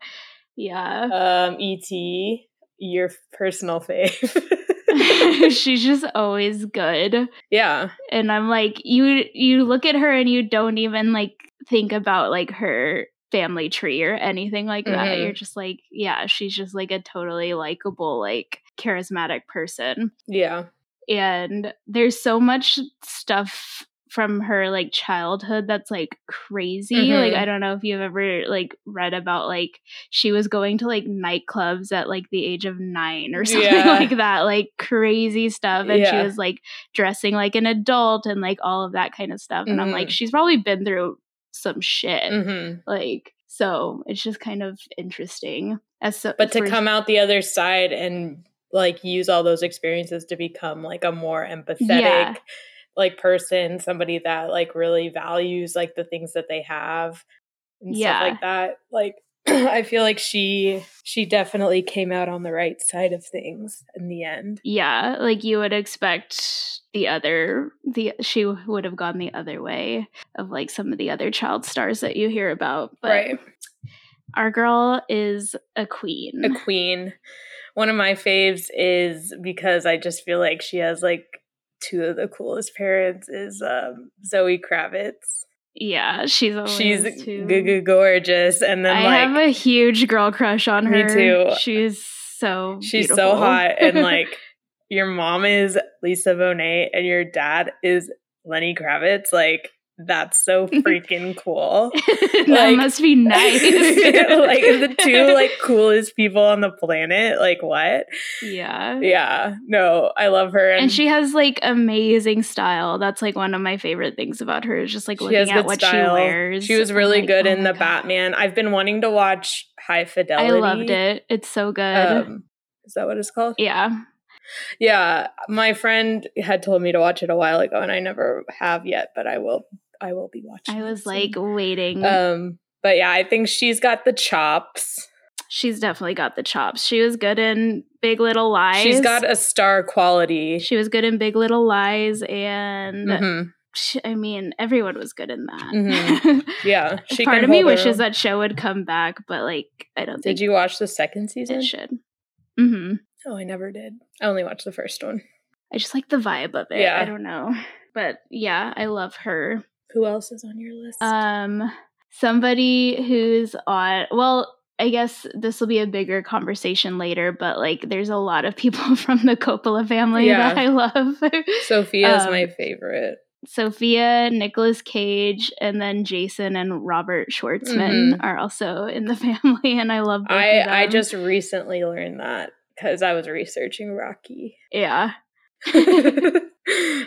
A: Yeah.
B: Um, E.T., your personal fave.
A: She's just always good.
B: yeah.
A: And I'm like, you you look at her and you don't even like think about like her family tree or anything like that.
B: Mhm.
A: You're just like, yeah, she's just like a totally likable, like charismatic person.
B: Yeah.
A: And there's so much stuff from her like childhood that's like crazy.
B: Mhm.
A: Like I don't know if you've ever like read about like she was going to like nightclubs at like the age of 9 or something
B: Yeah.
A: like that, like crazy stuff and she was like dressing like an adult and like all of that kind of stuff. And I'm like
B: Mhm.
A: she's probably been through some shit.
B: hmm
A: Like so it's just kind of interesting. As so,
B: But to
A: for-
B: come out the other side and like use all those experiences to become like a more empathetic
A: Yeah.
B: Like person, somebody that like really values like the things that they have and
A: Yeah.
B: stuff like that. Like I feel like she she definitely came out on the right side of things in the end.
A: yeah like you would expect the other the she would have gone the other way of like some of the other child stars that you hear about but
B: right.
A: our girl is a queen
B: A queen. One of my faves is because I just feel like she has like two of the coolest parents is um Zoe Kravitz.
A: Yeah, she's always
B: She's
A: too.
B: g- g- gorgeous, and then
A: I
B: like
A: have a huge girl crush on her.
B: Me
A: her.
B: too.
A: She's so
B: she's so hot, and like your mom is Lisa Bonet, and your dad is Lenny Kravitz. Like that's so freaking cool.
A: that
B: like-
A: must be nice.
B: like the two like coolest people on the planet. Like what?
A: yeah.
B: Yeah, no, I love her, and,
A: And she has like amazing style. That's like one of my favorite things about her is just like looking at what she wears.
B: She was really
A: like,
B: good
A: oh
B: in the
A: God.
B: Batman. I've been wanting to watch High Fidelity.
A: I loved it. It's so good.
B: Um, is that what it's called?
A: yeah.
B: Yeah, my friend had told me to watch it a while ago, and I never have yet, but I will. I will be watching.
A: I was like waiting.
B: um, but yeah, I think she's got the chops.
A: She's definitely got the chops. She was good in Big Little Lies.
B: She's got a star quality.
A: She was good in Big Little Lies, and
B: Mhm.
A: she, I mean, everyone was good in that.
B: Mhm. Yeah, she
A: Part of me wishes
B: own.
A: that show would come back, but like, I don't think
B: Did you watch the second season?
A: it should. hmm
B: Oh, I never did. I only watched the first one.
A: I just like the vibe of it.
B: Yeah.
A: I don't know, but yeah, I love her.
B: Who else is on your list?
A: Um, somebody who's on. Well, I guess this will be a bigger conversation later, but like, there's a lot of people from the Coppola family
B: Yeah.
A: that I love.
B: Sofia's my
A: um,
B: favorite.
A: Sofia, Nicolas Cage, and then Jason and Robert Schwartzman are also in the family, and I love.
B: I I just recently learned that because I was researching Rocky.
A: yeah.
B: I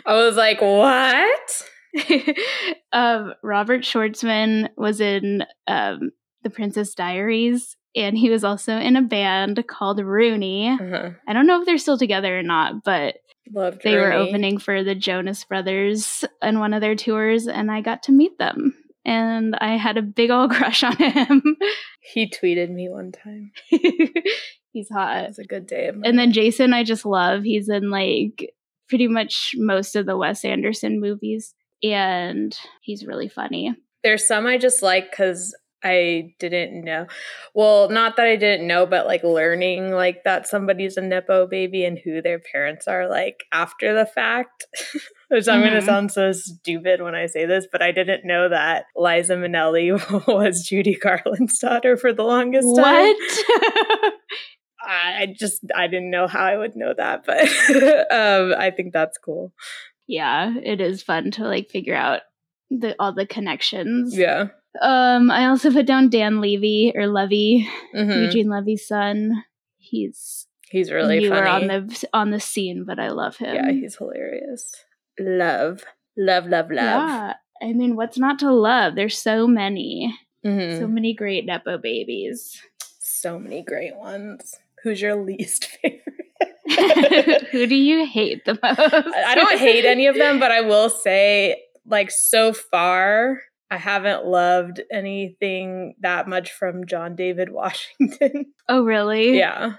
B: was like, what?
A: um, Robert Schwartzman was in um, The Princess Diaries, and he was also in a band called Rooney.
B: Uh-huh.
A: I don't know if they're still together or not, but
B: Loved
A: they were opening for the Jonas Brothers on one of their tours, and I got to meet them. And I had a big old crush on him.
B: He tweeted me one time.
A: He's hot.
B: It's a good day.
A: And then. Jason, I just love. He's in like pretty much most of the Wes Anderson movies, and he's really funny.
B: there's some I just like because I didn't know. Well, not that I didn't know, but like learning like that somebody's a nepo baby and who their parents are like after the fact. Which I'm going
A: Mhm.
B: to sound so stupid when I say this, but I didn't know that Liza Minnelli was Judy Garland's daughter for the longest time.
A: What?
B: I I just I didn't know how I would know that, but um, I think that's cool.
A: Yeah, it is fun to like figure out the all the connections.
B: Yeah.
A: Um, I also put down Dan Levy or Levy,
B: Mhm.
A: Eugene Levy's son. He's
B: He's really
A: newer
B: funny.
A: on the on the scene, but I love him.
B: yeah, he's hilarious. Love, love, love, love.
A: Yeah. I mean, what's not to love? There's so many,
B: Mhm.
A: so many great nepo babies.
B: so many great ones. Who's your least favorite?
A: Who do you hate the most?
B: I I don't hate any of them, but I will say, like, so far, I haven't loved anything that much from John David Washington.
A: Oh, really?
B: yeah.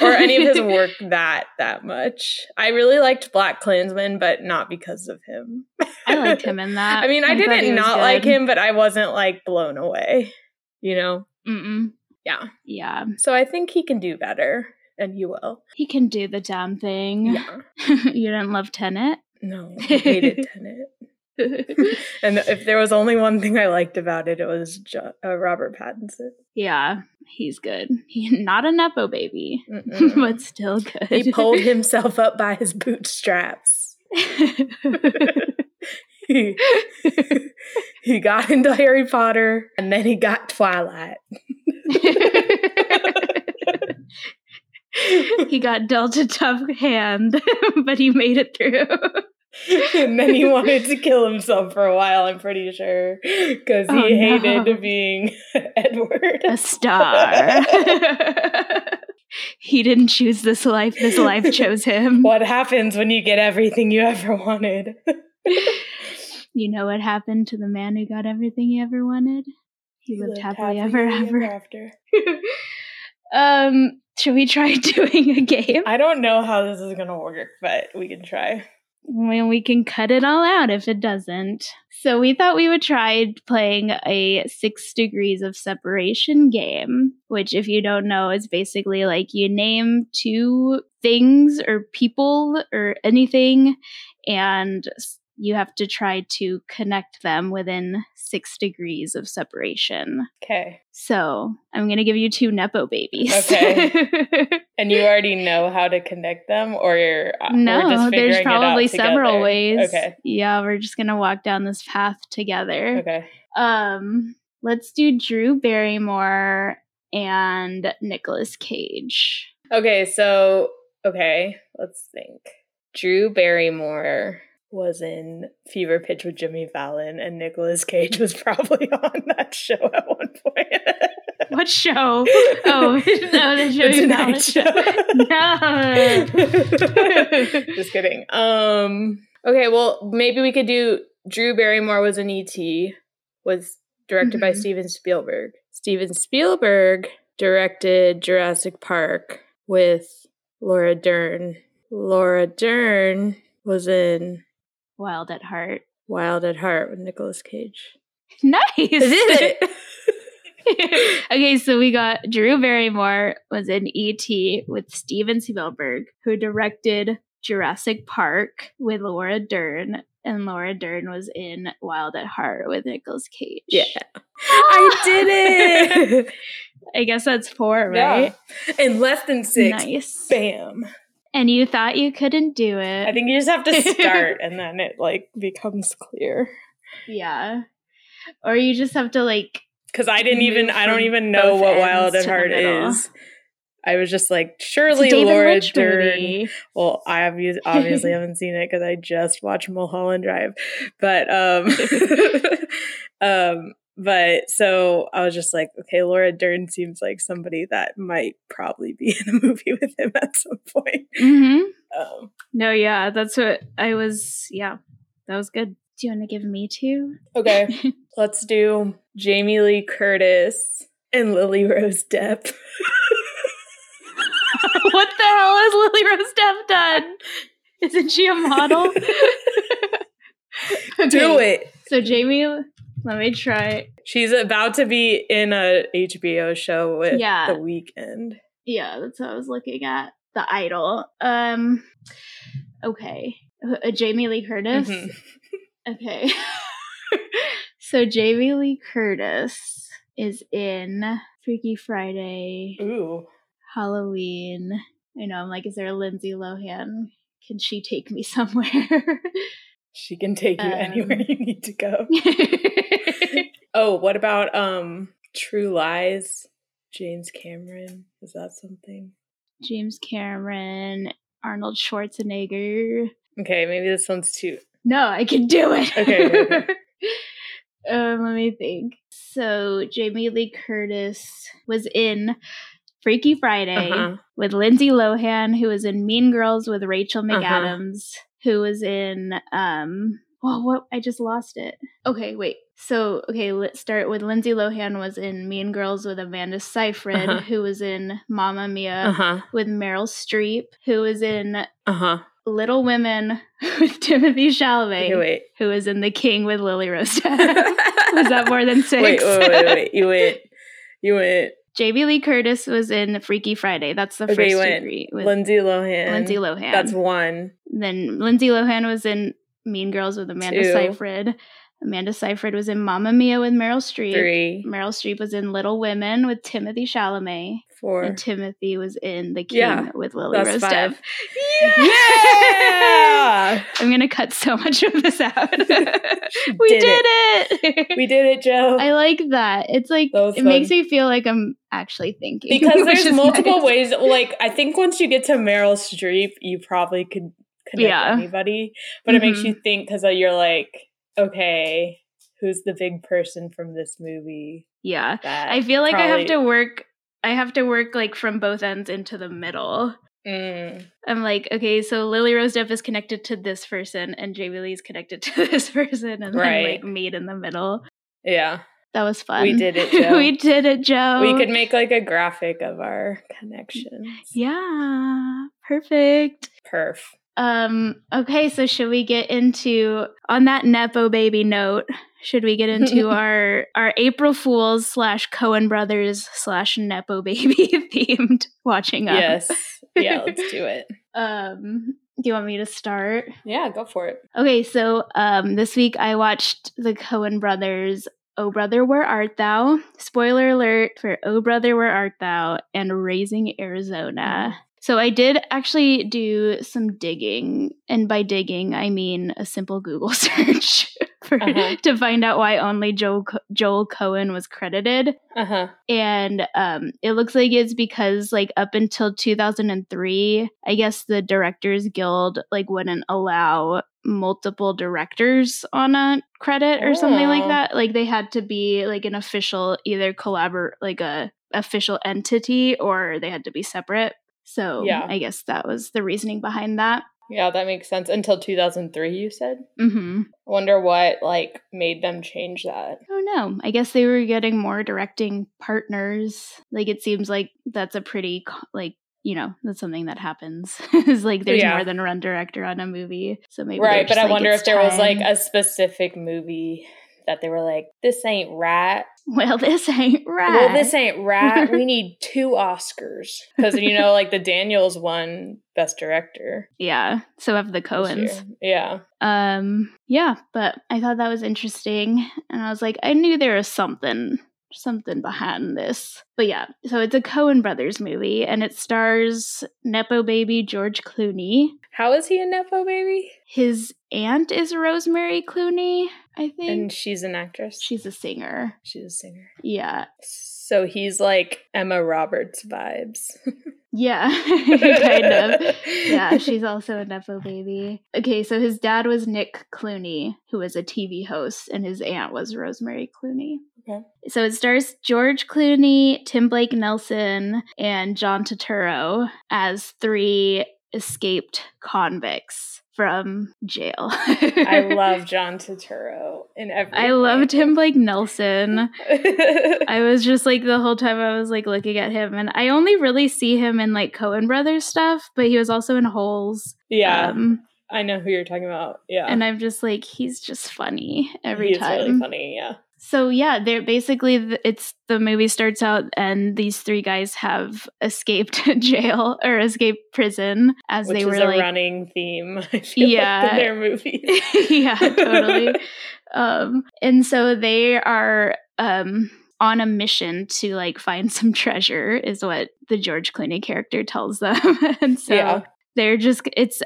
B: Or any of his work that that much. I really liked BlacKkKlansman, but not because of him.
A: I liked him in that.
B: I mean, I,
A: he
B: didn't not like him, but I wasn't like blown away. You know?
A: Mm-mm.
B: Yeah.
A: Yeah,
B: So I think he can do better, and you will.
A: he can do the damn thing.
B: Yeah.
A: you didn't love Tenet?
B: No, I hated Tenet. And if there was only one thing I liked about it, it was jo- uh, Robert Pattinson.
A: yeah, he's good. He, not a nepo baby,
B: Mm-mm.
A: but still good.
B: he pulled himself up by his bootstraps. He, he got into Harry Potter, and then he got Twilight.
A: He got dealt a tough hand, but he made it through.
B: and then he wanted to kill himself for a while, I'm pretty sure, because he
A: Oh,
B: hated
A: no.
B: being Edward.
A: a star. he didn't choose this life, this life chose him.
B: what happens when you get everything you ever wanted?
A: You know what happened to the man who got everything he ever wanted? He lived happily ever ever.
B: after.
A: Um, should we try doing a game?
B: I don't know how this is gonna work, but we can try.
A: Well, we can cut it all out if it doesn't. So we thought we would try playing a six degrees of separation game, which, if you don't know, is basically like you name two things or people or anything, and you have to try to connect them within six degrees of separation.
B: Okay.
A: So I'm going to give you two Nepo babies.
B: Okay. and you already know how to connect them, or you're, uh,
A: no, there's probably several ways.
B: Okay.
A: Yeah, we're just going to walk down this path together.
B: Okay.
A: Um, let's do Drew Barrymore and Nicolas Cage.
B: Okay. So, okay, let's think. Drew Barrymore was in Fever Pitch with Jimmy Fallon, and Nicolas Cage was probably on that show at one point.
A: What show? Oh, no, the Jimmy Fallon show. No.
B: Just kidding. Um. Okay. Well, maybe we could do. Drew Barrymore was in ET. Was directed by
A: Mhm.
B: Steven Spielberg. Steven Spielberg directed Jurassic Park with Laura Dern. Laura Dern was in
A: Wild at Heart.
B: Wild at Heart with Nicolas Cage.
A: Nice.
B: Did it.
A: okay, so we got Drew Barrymore was in E.T. with Steven Spielberg, who directed Jurassic Park with Laura Dern, and Laura Dern was in Wild at Heart with Nicolas Cage.
B: yeah. I did it.
A: I guess that's four, right?
B: Yeah. In less than six.
A: Nice.
B: Bam.
A: And you thought you couldn't do it.
B: I think you just have to start and then it like becomes clear.
A: yeah. Or you just have to like
B: Because I didn't even I don't even know what Wild at Heart is. I was just like, surely Laura
A: Lynch
B: Dern.
A: movie.
B: Well, I obvi- obviously haven't seen it because I just watched Mulholland Drive, but um, um, but so I was just like, okay, Laura Dern seems like somebody that might probably be in a movie with him at some point.
A: hmm
B: Um,
A: No, yeah, that's what I was. Yeah, that was good. Do you want to give me two?
B: okay, let's do Jamie Lee Curtis and Lily Rose Depp.
A: what the hell has Lily Rose Depp done? Isn't she a model?
B: Do it.
A: So Jamie, let me try.
B: She's about to be in a HBO show with
A: Yeah.
B: The Weeknd.
A: Yeah, that's what I was looking at. The Idol. Um. Okay. Uh, Jamie Lee Curtis.
B: Mhm.
A: Okay. so Jamie Lee Curtis is in Freaky Friday,
B: Ooh.
A: Halloween. I know. I'm like, is there a Lindsay Lohan? Can she take me somewhere?
B: She can take you
A: Um,
B: anywhere you need to go. Oh, what about um True Lies? James Cameron. Is that something?
A: James Cameron, Arnold Schwarzenegger.
B: Okay, maybe this one's too.
A: No, I can do it.
B: Okay, okay, okay.
A: um, let me think. So Jamie Lee Curtis was in Freaky Friday
B: Uh-huh.
A: with Lindsay Lohan, who was in Mean Girls with Rachel
B: Uh-huh.
A: Who was in um. Well, what? I just lost it. Okay, wait. So, okay, let's start with Lindsay Lohan was in Mean Girls with Amanda Seyfried,
B: Uh-huh.
A: who was in Mamma Mia
B: Uh huh.
A: with Meryl Streep, who was in
B: Uh huh.
A: Little Women with Timothy Chalamet,
B: wait.
A: who was in The King with Lily Rose was that more than six?
B: Wait, wait, wait, wait. You went. You went.
A: Jamie Lee Curtis was in Freaky Friday. That's the
B: Okay,
A: first degree with
B: Lindsay Lohan.
A: Lindsay Lohan.
B: That's one.
A: then Lindsay Lohan was in Mean Girls with Amanda
B: Two.
A: Seyfried. Amanda Seyfried was in Mamma Mia with Meryl Streep.
B: Three.
A: Meryl Streep was in Little Women with Timothy Chalamet.
B: Four.
A: And Timothy was in The King
B: Yeah,
A: with Lily Rose
B: five.
A: Depp.
B: Yeah!
A: I'm gonna cut so much of this out. we
B: did
A: did, it.
B: we did it, Joe.
A: I like that. It's like it makes me feel like I'm actually thinking
B: because there's multiple
A: nice.
B: ways. Like I think once you get to Meryl Streep, you probably could connect
A: Yeah.
B: anybody, but it makes you mm-hmm. think because uh, you're like, okay, who's the big person from this movie?
A: Yeah, I feel like I have to work. I have to work like from both ends into the middle.
B: Mm,
A: I'm like, okay, so Lily Rose Depp is connected to this person, and Jamie Lee's connected to this person, and then
B: Right.
A: like meet in the middle.
B: yeah,
A: That was fun.
B: We did it, Joe.
A: we did it, Joe.
B: we could make like a graphic of our connections.
A: Yeah, perfect.
B: Perf.
A: Um, okay, so should we get into on that Nepo baby note, should we get into our our April Fools slash Coen Brothers slash Nepo baby themed watching up?
B: Yes. Yeah, let's do it.
A: Um, do you want me to start?
B: Yeah, go for it.
A: Okay, so um, this week I watched the Coen brothers Oh Brother, Where Art Thou? Spoiler alert for Oh Brother, Where Art Thou? and Raising Arizona. So I did actually do some digging, and by digging I mean a simple Google search for, uh-huh. to find out why only Joel Joel Coen was credited.
B: Uh-huh.
A: And um, it looks like it's because like up until 2003, I guess the Directors Guild like wouldn't allow multiple directors on a credit or oh. something like oh. that. Like they had to be like an official either collabor like a official entity or they had to be separate. So yeah. I guess that was the reasoning behind that.
B: Yeah, that makes sense. Until 2003, you said?
A: Mm-hmm.
B: I wonder what, like, made them change that.
A: Oh, don't. I guess they were getting more directing partners. Like, it seems like that's a pretty, like, you know, that's something that happens. Is like there's yeah. more than one director on a movie. So maybe
B: Right, but
A: I
B: like, wonder if there time. was like a specific movie that they were like, this ain't right.
A: Well, this ain't right.
B: Well, this ain't right. we need two Oscars. Because, you know, like the Daniels won Best Director.
A: Yeah. So have the Coens.
B: Yeah.
A: Um, yeah, but I thought that was interesting. And I was like, I knew there was something something behind this. But yeah, so it's a Coen Brothers movie and it stars Nepo baby George Clooney.
B: How is he a Nepo baby?
A: His aunt is Rosemary Clooney, I think.
B: And she's an actress.
A: She's a singer.
B: She's a singer.
A: Yeah.
B: So he's like Emma Roberts vibes.
A: Yeah, kind of. Yeah, she's also a Nepo baby. Okay, so his dad was Nick Clooney, who was a TV host, and his aunt was Rosemary Clooney.
B: Okay.
A: So it stars George Clooney, Tim Blake Nelson, and John Turturro as three escaped convicts from jail.
B: I love John Turturro in every.
A: I loved him like Nelson. I was just like the whole time I was like looking at him, and I only really see him in like Coen Brothers stuff, but he was also in Holes.
B: Yeah. Um, I know who you're talking about. Yeah.
A: And I'm just like, he's just funny every
B: he's
A: time.
B: really funny, yeah.
A: So yeah, they're basically it's the movie starts out and these three guys have escaped jail or escaped prison as
B: Which
A: they were
B: a
A: like
B: running theme. yeah, like in their movies.
A: yeah, totally. um, and so they are um on a mission to like find some treasure is what the George Clooney character tells them. and so yeah. they're just it's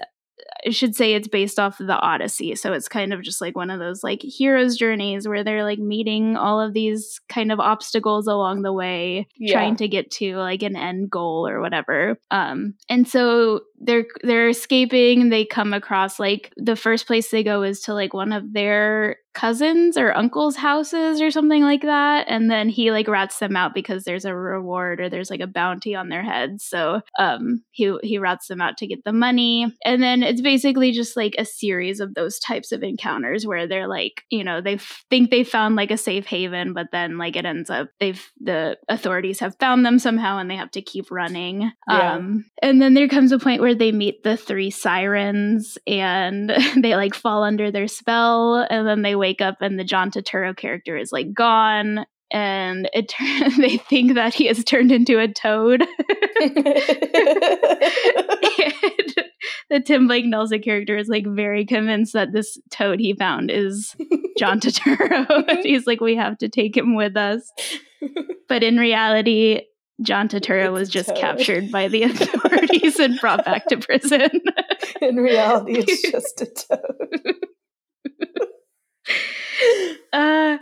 A: I should say it's based off of the Odyssey. So it's kind of just like one of those like hero's journeys where they're like meeting all of these kind of obstacles along the way, yeah. trying to get to like an end goal or whatever. Um, and so they're they're escaping. They come across like the first place they go is to like one of their cousins or uncles' houses or something like that. And then he like rats them out because there's a reward or there's like a bounty on their heads. So um he he rats them out to get the money. And then it's basically just like a series of those types of encounters where they're like, you know, they f- think they found like a safe haven, but then like it ends up they've the authorities have found them somehow and they have to keep running. Yeah. Um and then there comes a point where they meet the three sirens and they like fall under their spell and then they wake up and the John Turturro character is like gone and it they think that he has turned into a toad. the Tim Blake Nelson character is like very convinced that this toad he found is John Turturro. He's like, we have to take him with us. But in reality, John Turturro was just toad. captured by the authorities and brought back to prison.
B: in reality, it's just a toad.
A: uh,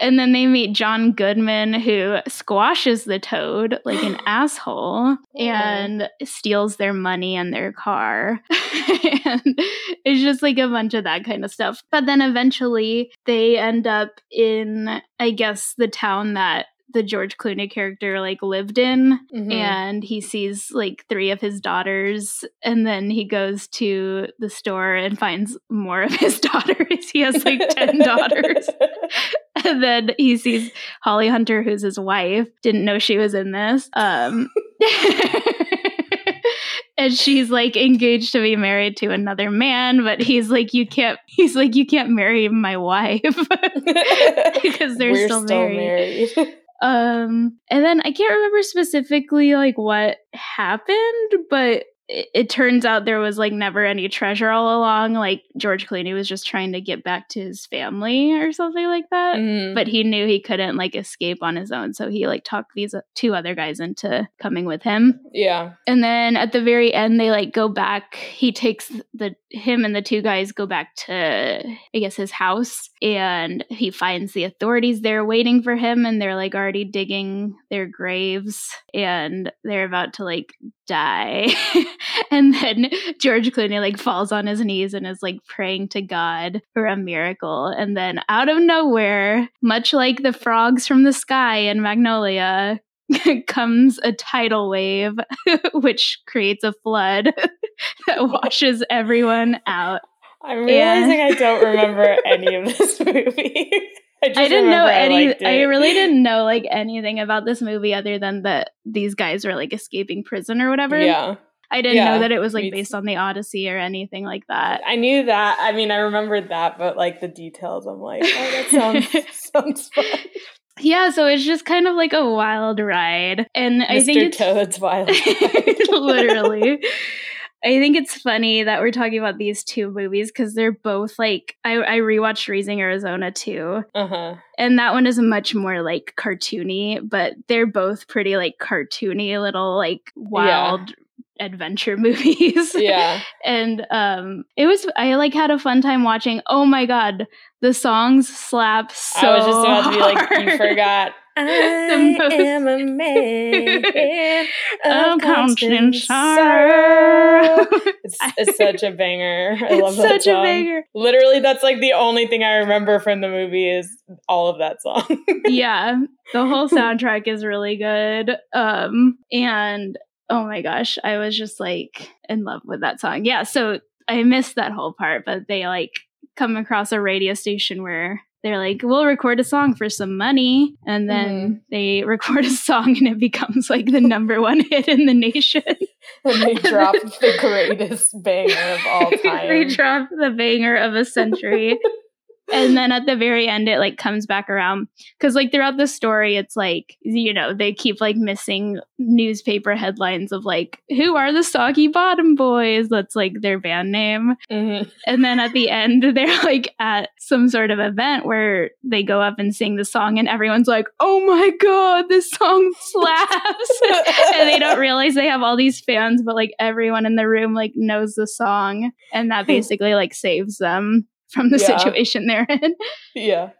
A: and then they meet John Goodman, who squashes the toad like an asshole and steals their money and their car. and it's just like a bunch of that kind of stuff. But then eventually they end up in, I guess, the town that the George Clooney character like lived in mm-hmm. and he sees like three of his daughters and then he goes to the store and finds more of his daughters. he has like 10 daughters. and then he sees Holly Hunter who's his wife. Didn't know she was in this. Um and she's like engaged to be married to another man but he's like you can't he's like you can't marry my wife because they're
B: We're
A: still,
B: still
A: married. married. Um, and then I can't remember specifically like what happened, but it, it turns out there was like never any treasure all along. Like George Clooney was just trying to get back to his family or something like that.
B: Mhm.
A: But he knew he couldn't like escape on his own, so he like talked these two other guys into coming with him.
B: yeah.
A: And then at the very end, they like go back. He takes the him and the two guys go back to I guess his house, and he finds the authorities there waiting for him, and they're like already digging their graves, and they're about to like die. and then George Clooney like falls on his knees and is like praying to God for a miracle, and then out of nowhere, much like the frogs from the sky in Magnolia. comes a tidal wave which creates a flood that washes everyone out.
B: I'm realizing I don't remember any of this movie. I,
A: I didn't know
B: remember I
A: any I, really didn't know like anything about this movie other than that these guys were like escaping prison or whatever.
B: Yeah.
A: I didn't
B: Yeah,
A: know that it was like based on the Odyssey or anything like that.
B: I knew that. I mean, I remembered that, but like the details, I'm like, oh, that sounds sounds fun.
A: Yeah, so it's just kind of like a wild ride. And I think
B: Mr.
A: it's
B: Toad's Wild Ride.
A: literally. I think it's funny that we're talking about these two movies because they're both like I, I rewatched Raising Arizona too,
B: Uh huh.
A: and that one is much more like cartoony, but they're both pretty like cartoony little like wild adventure movies.
B: Yeah.
A: and um it was I like had a fun time watching. Oh my god, the songs slap so
B: I was just about to be like, you
A: hard.
B: forgot. I am a man
A: of constant sorrow.
B: It's, it's such a banger. I love
A: it's
B: that
A: such a banger.
B: Literally, that's like the only thing I remember from the movie is all of that song.
A: yeah, the whole soundtrack is really good. Um, and oh my gosh, I was just like in love with that song. Yeah, so I missed that whole part, but they like come across a radio station where they're like, we'll record a song for some money. And then mm-hmm. they record a song and it becomes like the number one hit in the nation.
B: and they drop the greatest banger of all time.
A: they drop the banger of a century. And then at the very end it like comes back around. Because like throughout the story it's like you know they keep like missing newspaper headlines of like who are the soggy bottom boys? That's like their band name.
B: Mhm.
A: and then at the end they're like at some sort of event where they go up and sing the song and everyone's like oh my god this song slaps. And they don't realize they have all these fans but like everyone in the room like knows the song. And that basically like saves them from the
B: Yeah.
A: situation they're in
B: Yeah,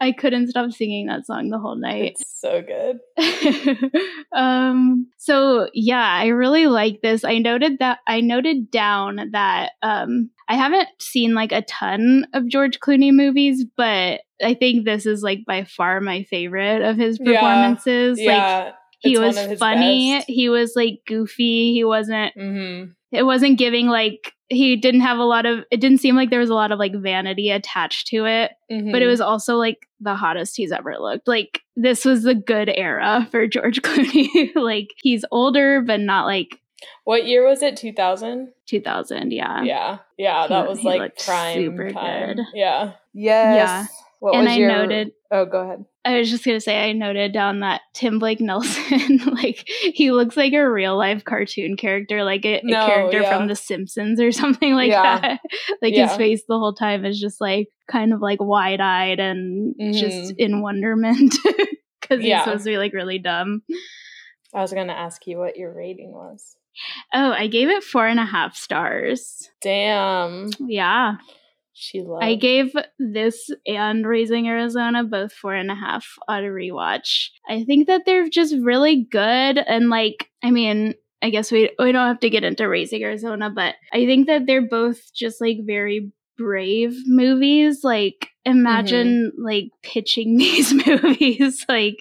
A: i couldn't stop singing that song the whole night
B: it's so good.
A: um so yeah i really like this i noted that i noted down that um i haven't seen like a ton of george clooney movies but i think this is like by far my favorite of his
B: Yeah.
A: performances like
B: yeah,
A: he
B: it's
A: was funny
B: best.
A: he was like goofy he wasn't
B: Mm-hmm.
A: It wasn't giving like he didn't have a lot of it didn't seem like there was a lot of like vanity attached to it
B: Mm-hmm.
A: but it was also like the hottest he's ever looked like this was the good era for george clooney like he's older but not like
B: What year was it? Two thousand.
A: 2000 yeah
B: Yeah, yeah, that
A: lo-
B: was
A: he
B: like
A: looked
B: prime
A: super
B: time.
A: good.
B: Yeah. Yes.
A: Yeah.
B: What
A: and
B: was
A: i
B: your?
A: noted
B: Oh, go ahead.
A: I was just gonna say I noted down that Tim Blake Nelson, like he looks like a real life cartoon character, like a, a character
B: yeah.
A: from The Simpsons or something like
B: Yeah.
A: that. like
B: Yeah.
A: his face the whole time is just like kind of like wide eyed and just
B: Mhm.
A: in wonderment because he's
B: Yeah.
A: supposed to be like really dumb.
B: I was gonna ask you what your rating was.
A: Oh, I gave it four and a half stars.
B: Damn,
A: Yeah,
B: she loved.
A: I gave this and Raising Arizona both four and a half on a rewatch. I think that they're just really good and like I mean, I guess we we don't have to get into Raising Arizona, but I think that they're both just like very brave movies. Like imagine mm-hmm. like pitching these movies like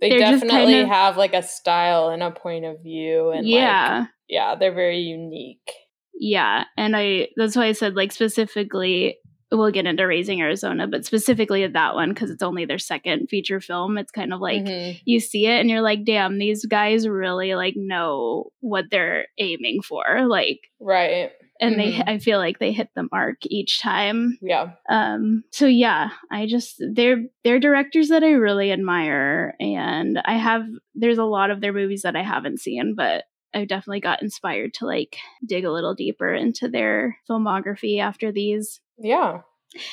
B: they definitely
A: kind of
B: have like a style and a point of view, and
A: yeah.
B: like, yeah, they're very unique.
A: Yeah, and I that's why I said like specifically we'll get into Raising Arizona, but specifically that one because it's only their second feature film. It's kind of like
B: Mhm.
A: you see it and you're like, damn, these guys really like know what they're aiming for. Like
B: right,
A: and
B: Mhm.
A: they I feel like they hit the mark each time.
B: yeah,
A: Um so yeah, I just they're they're directors that I really admire and I have there's a lot of their movies that I haven't seen, but I definitely got inspired to like dig a little deeper into their filmography after these.
B: Yeah.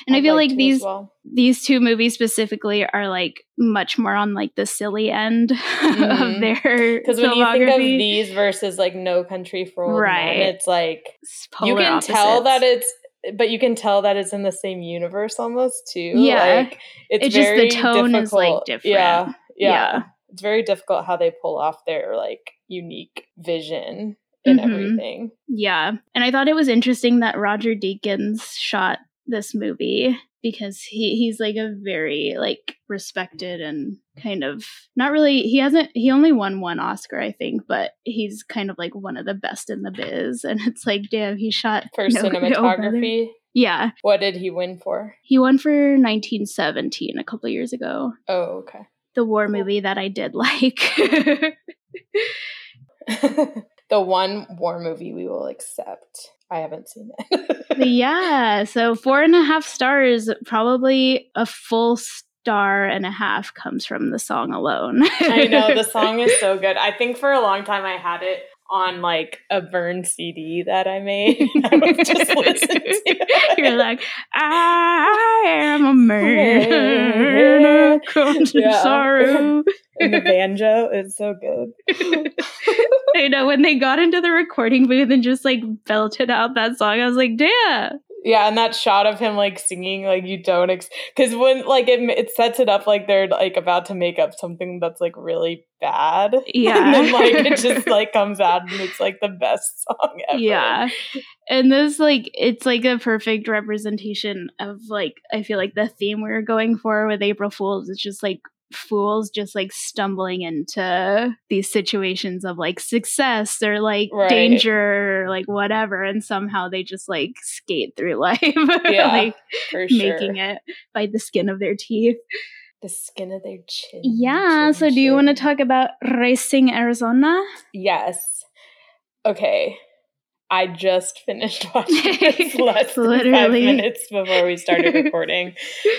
A: And I'd i feel like, like these well. these two movies specifically are like much more on like the silly end mm-hmm. of their because when you think of
B: these versus like No Country for Old right. Men, it's like you can opposites. tell that it's but you can tell that it's in the same universe almost too.
A: Yeah, like, it's, it's just the tone difficult. is like different.
B: Yeah, yeah, yeah, It's very difficult how they pull off their like unique vision and mm-hmm. everything.
A: Yeah, and I thought it was interesting that Roger Deakins shot this movie because he he's like a very like respected and kind of not really he hasn't he only won one Oscar I think but he's kind of like one of the best in the biz. And it's like damn he shot
B: for no, cinematography?
A: no yeah.
B: What did he win for?
A: He won for 1917 a couple years ago.
B: Oh okay.
A: The war movie that I did like
B: the one war movie we will accept I haven't seen it.
A: yeah. So four and a half stars, probably a full star and a half comes from the song alone.
B: I know. The song is so good. I think for a long time I had it on like a burned CD that I made. I would just listen to
A: it. You're like, I am a man. Come to yeah. sorrow.
B: And the banjo is so good.
A: I know when they got into the recording booth and just like belted out that song, I was like, damn.
B: Yeah, and that shot of him like singing, like you don't, because ex- when like it it sets it up like they're like about to make up something that's like really bad.
A: Yeah,
B: and then like it just like comes out and it's like the best song ever.
A: Yeah, and this like it's like a perfect representation of like I feel like the theme we are going for with April Fools. It's just like fools just like stumbling into these situations of like success or like right. danger or like whatever and somehow they just like skate through life yeah, like making it by the skin of their teeth.
B: The skin of their chin
A: yeah chin, so do you want to talk about Raising Arizona?
B: Yes. Okay I just finished watching this less than five minutes before we started recording.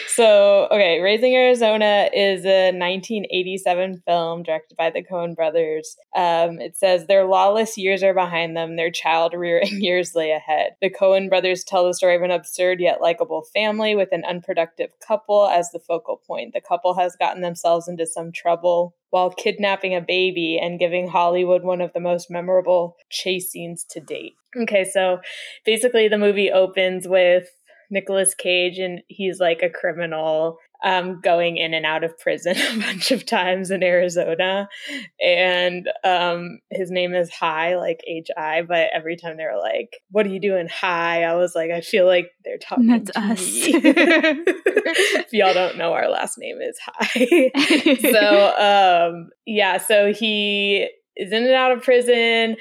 B: so, okay, Raising Arizona is a 1987 film directed by the Coen brothers. Um, it says their lawless years are behind them, their child rearing years lay ahead. The Coen brothers tell the story of an absurd yet likable family with an unproductive couple as the focal point. The couple has gotten themselves into some trouble while kidnapping a baby and giving Hollywood one of the most memorable chase scenes to date. Okay, so basically the movie opens with Nicolas Cage and he's like a criminal um, going in and out of prison a bunch of times in Arizona. And um, his name is Hi, like H I, but every time they were like, What are you doing, Hi? I was like, I feel like they're talking That's to us. me. if y'all don't know, our last name is Hi. so, um, yeah, so he is in and out of prison.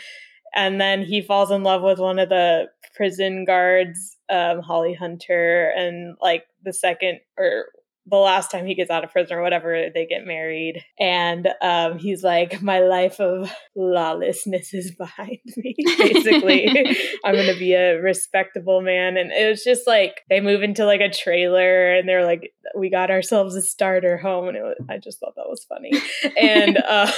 B: And then he falls in love with one of the prison guards, um, Holly Hunter, and like the second or the last time he gets out of prison or whatever, they get married. And um, he's like, My life of lawlessness is behind me. Basically, I'm going to be a respectable man. And it was just like, they move into like a trailer and they're like, We got ourselves a starter home. And it was, I just thought that was funny. and, uh,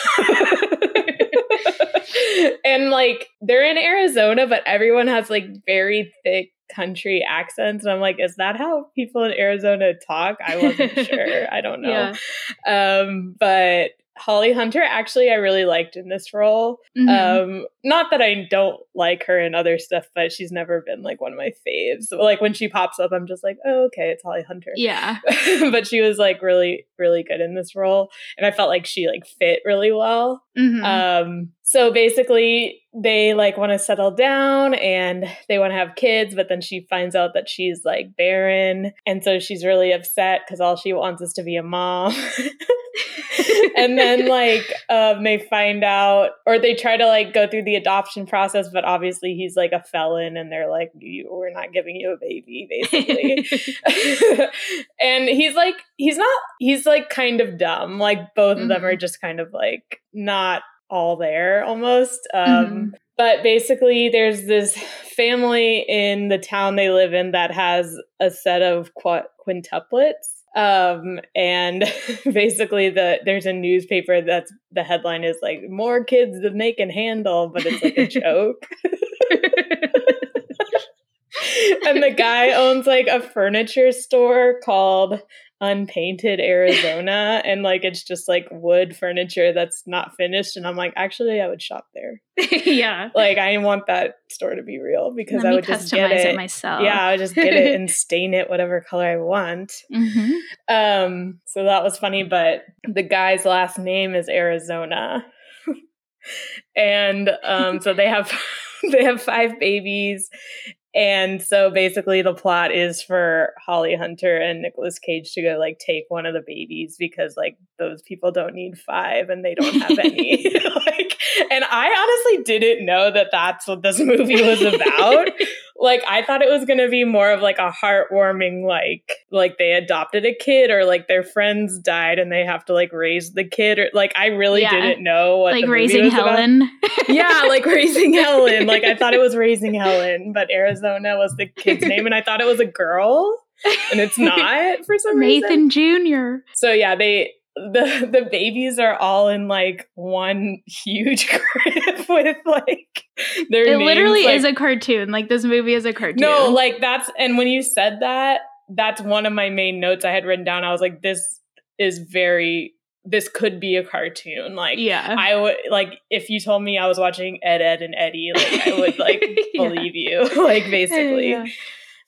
B: and like, they're in Arizona, but everyone has like very thick country accents and i'm like is that how people in arizona talk i wasn't sure i don't know yeah. um but Holly Hunter, actually, I really liked in this role. Mm-hmm. Um, not that I don't like her in other stuff, but she's never been like one of my faves. So, like when she pops up, I'm just like, oh, okay, it's Holly Hunter.
A: Yeah.
B: but she was like really, really good in this role, and I felt like she like fit really well. Mm-hmm. Um, so basically, they like want to settle down and they want to have kids, but then she finds out that she's like barren, and so she's really upset because all she wants is to be a mom. and then like um, they find out or they try to like go through the adoption process but obviously he's like a felon and they're like we're not giving you a baby basically and he's like he's not he's like kind of dumb like both mm-hmm. of them are mm-hmm. just kind of like not all there almost um, mm-hmm. but basically there's this family in the town they live in that has a set of qu- quintuplets Um, and basically the there's a newspaper that's the headline is like more kids than they can handle, but it's like a joke. and the guy owns like a furniture store called unpainted Arizona and like it's just like wood furniture that's not finished and I'm like actually I would shop there.
A: yeah.
B: Like I want that store to be real because
A: Let
B: I would just get
A: customize
B: it.
A: it myself.
B: Yeah, I would just get it and stain it whatever color I want.
A: hmm
B: Um so that was funny but the guy's last name is Arizona. and um so they have they have five babies and so basically the plot is for Holly Hunter and Nicolas Cage to go like take one of the babies because like those people don't need five and they don't have any. like and I honestly didn't know that that's what this movie was about. like I thought it was going to be more of like a heartwarming like like they adopted a kid or like their friends died and they have to like raise the kid or like I really
A: Yeah.
B: didn't know what
A: Like
B: the movie
A: raising
B: was about
A: Helen.
B: yeah, like raising Helen. Like I thought it was raising Helen, but Arizona was the kid's name, and I thought it was a girl, and it's not for some reason.
A: Nathan Jr.
B: So yeah, they the the babies are all in like one huge crib with like their
A: It
B: names,
A: literally
B: like-
A: is a cartoon. Like this movie is a cartoon.
B: no, like that's and when you said that, that's one of my main notes I had written down. I was like, this is very this could be a cartoon. Like
A: yeah.
B: I would like if you told me I was watching Ed, Edd, and Eddy, like I would like
A: Yeah.
B: believe you, like basically.
A: Yeah.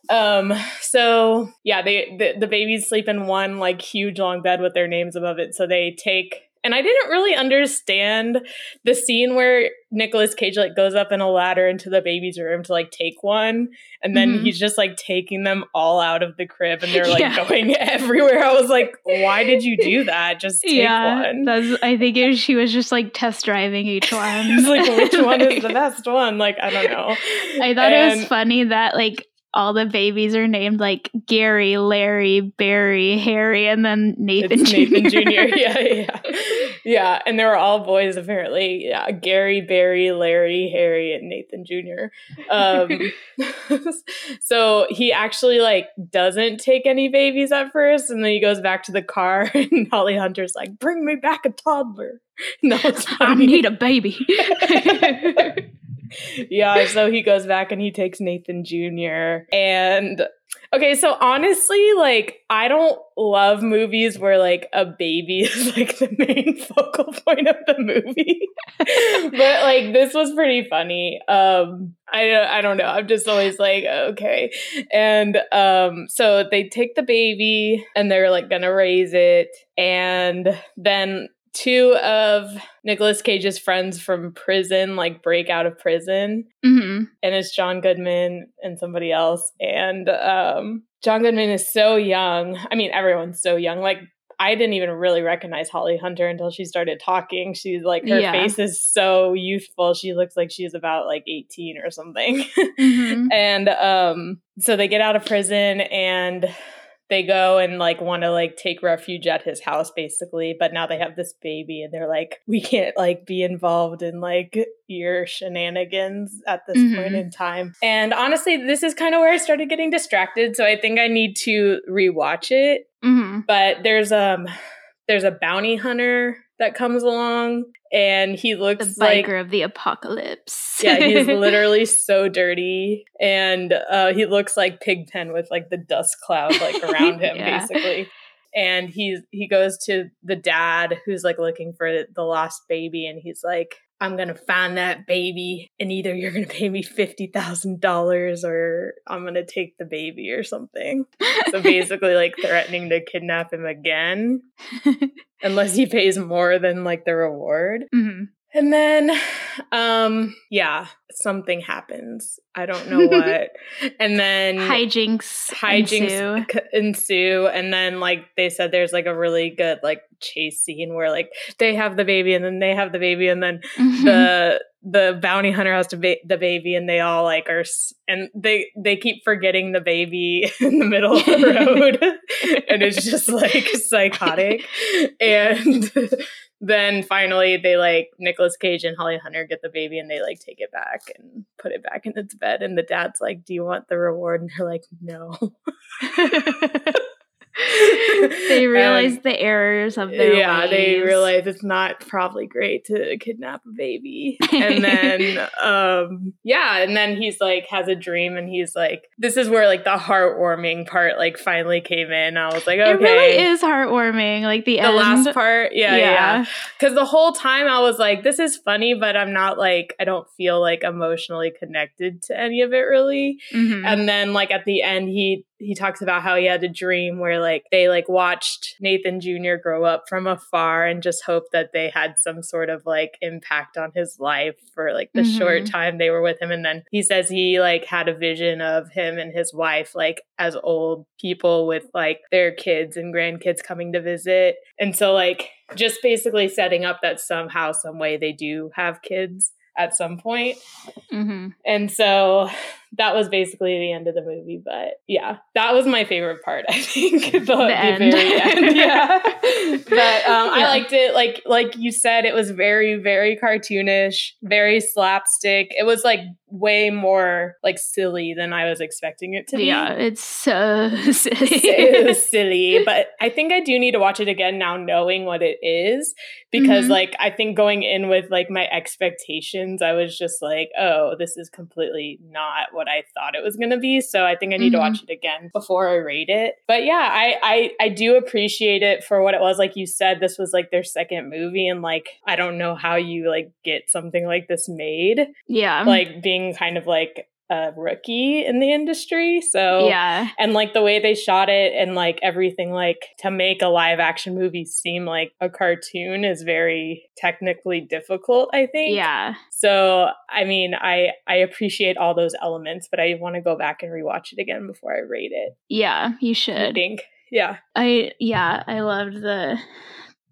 B: Um. So yeah, they the, the babies sleep in one like huge long bed with their names above it. So they take. And I didn't really understand the scene where Nicolas Cage like goes up in a ladder into the baby's room to like take one, and then
A: Mhm.
B: he's just like taking them all out of the crib, and they're like
A: Yeah.
B: going everywhere. I was like, why did you do that? Just take
A: yeah,
B: one.
A: that's. I think it was, she was just like test driving each one.
B: Like which one is the best one? Like I don't know.
A: I thought it was funny that like all the babies are named like Gary, Larry, Barry, Harry, and then Nathan
B: It's
A: Jr.
B: Nathan Jr. Yeah, yeah, yeah. And they were all boys apparently. Yeah, Gary, Barry, Larry, Harry, and Nathan Jr. Um, so he actually like doesn't take any babies at first, and then he goes back to the car, and Holly Hunter's like, "Bring me back a toddler." No, it's
A: I need a baby.
B: Yeah, so he goes back and he takes Nathan Jr. And okay, so honestly, like I don't love movies where like a baby is like the main focal point of the movie. but like this was pretty funny. Um I I don't know. I'm just always like okay. And um so they take the baby and they're like going to raise it and then two of Nicolas Cage's friends from prison like break out of prison
A: hmm
B: and it's John Goodman and somebody else and um John Goodman is so young. I mean everyone's so young. Like I didn't even really recognize Holly Hunter until she started talking. She's like her
A: Yeah.
B: face is so youthful. She looks like she's about like 18 or something.
A: hmm
B: and um so they get out of prison and they go and like want to like take refuge at his house basically but now they have this baby and they're like we can't like be involved in like your shenanigans at this point
A: Mhm.
B: in time. And honestly this is kind of where i started getting distracted so i think i need to rewatch it.
A: Hmm
B: but there's um there's a bounty hunter that comes along and he looks like The
A: biker
B: like
A: of the apocalypse.
B: yeah, he's literally so dirty, and uh, he looks like Pigpen with like the dust cloud like around him,
A: Yeah.
B: basically. And he's he goes to the dad who's like looking for the lost baby, and he's like, "I'm gonna find that baby, and either you're gonna pay me fifty thousand dollars, or I'm gonna take the baby, or something." So basically, like threatening to kidnap him again, unless he pays more than like the reward.
A: hmm
B: And then, um, yeah, something happens. I don't know what. and then
A: Hijinks.
B: hijinks
A: ensue.
B: ensue. And then, like, they said there's like a really good, like, chase scene where, like, they have the baby and then they have the baby and then
A: Mhm.
B: the the bounty hunter has to ba- the baby and they all like are s- and they they keep forgetting the baby in the middle of the road and it's just like psychotic and then finally they like Nicolas Cage and Holly Hunter get the baby and they like take it back and put it back in its bed and the dad's like do you want the reward? And they're like no
A: they realize um, the errors of their yeah
B: ways. they realize it's not probably great to kidnap a baby and then um yeah and then he's like has a dream and he's like this is where like the heartwarming part like finally came in i was like okay
A: it really is heartwarming like the, the end.
B: last part yeah yeah because yeah. the whole time i was like this is funny but i'm not like i don't feel like emotionally connected to any of it really mm-hmm. and then like at the end he he talks about how he had a dream where like they like watched Nathan Jr. grow up from afar and just hoped that they had some sort of like impact on his life for like the mm-hmm. short time they were with him and then he says he like had a vision of him and his wife like as old people with like their kids and grandkids coming to visit and so like just basically setting up that somehow some way they do have kids at some point. Mm-hmm. And so that was basically the end of the movie. But yeah, that was my favorite part. I think the, the, the end. very end. Yeah, but um, yeah. I liked it. Like like you said, it was very very cartoonish, very slapstick. It was like way more like silly than I was expecting it to be.
A: Yeah, it's so silly.
B: so silly. But I think I do need to watch it again now, knowing what it is, because mm-hmm. like I think going in with like my expectations, I was just like, oh, this is completely not what I thought it was going to be. So I think I need mm-hmm. to watch it again before I rate it. But yeah, I, I I do appreciate it for what it was. Like you said, this was like their second movie, and like I don't know how you like get something like this made.
A: Yeah,
B: like being kind of like a rookie in the industry. So
A: yeah,
B: and like the way they shot it and like everything, like to make a live action movie seem like a cartoon is very technically difficult. I think.
A: Yeah.
B: So I mean, I I appreciate all those elements, but I want to go back and rewatch it again before I rate it.
A: Yeah, you should. I
B: think. Yeah.
A: I yeah, I loved the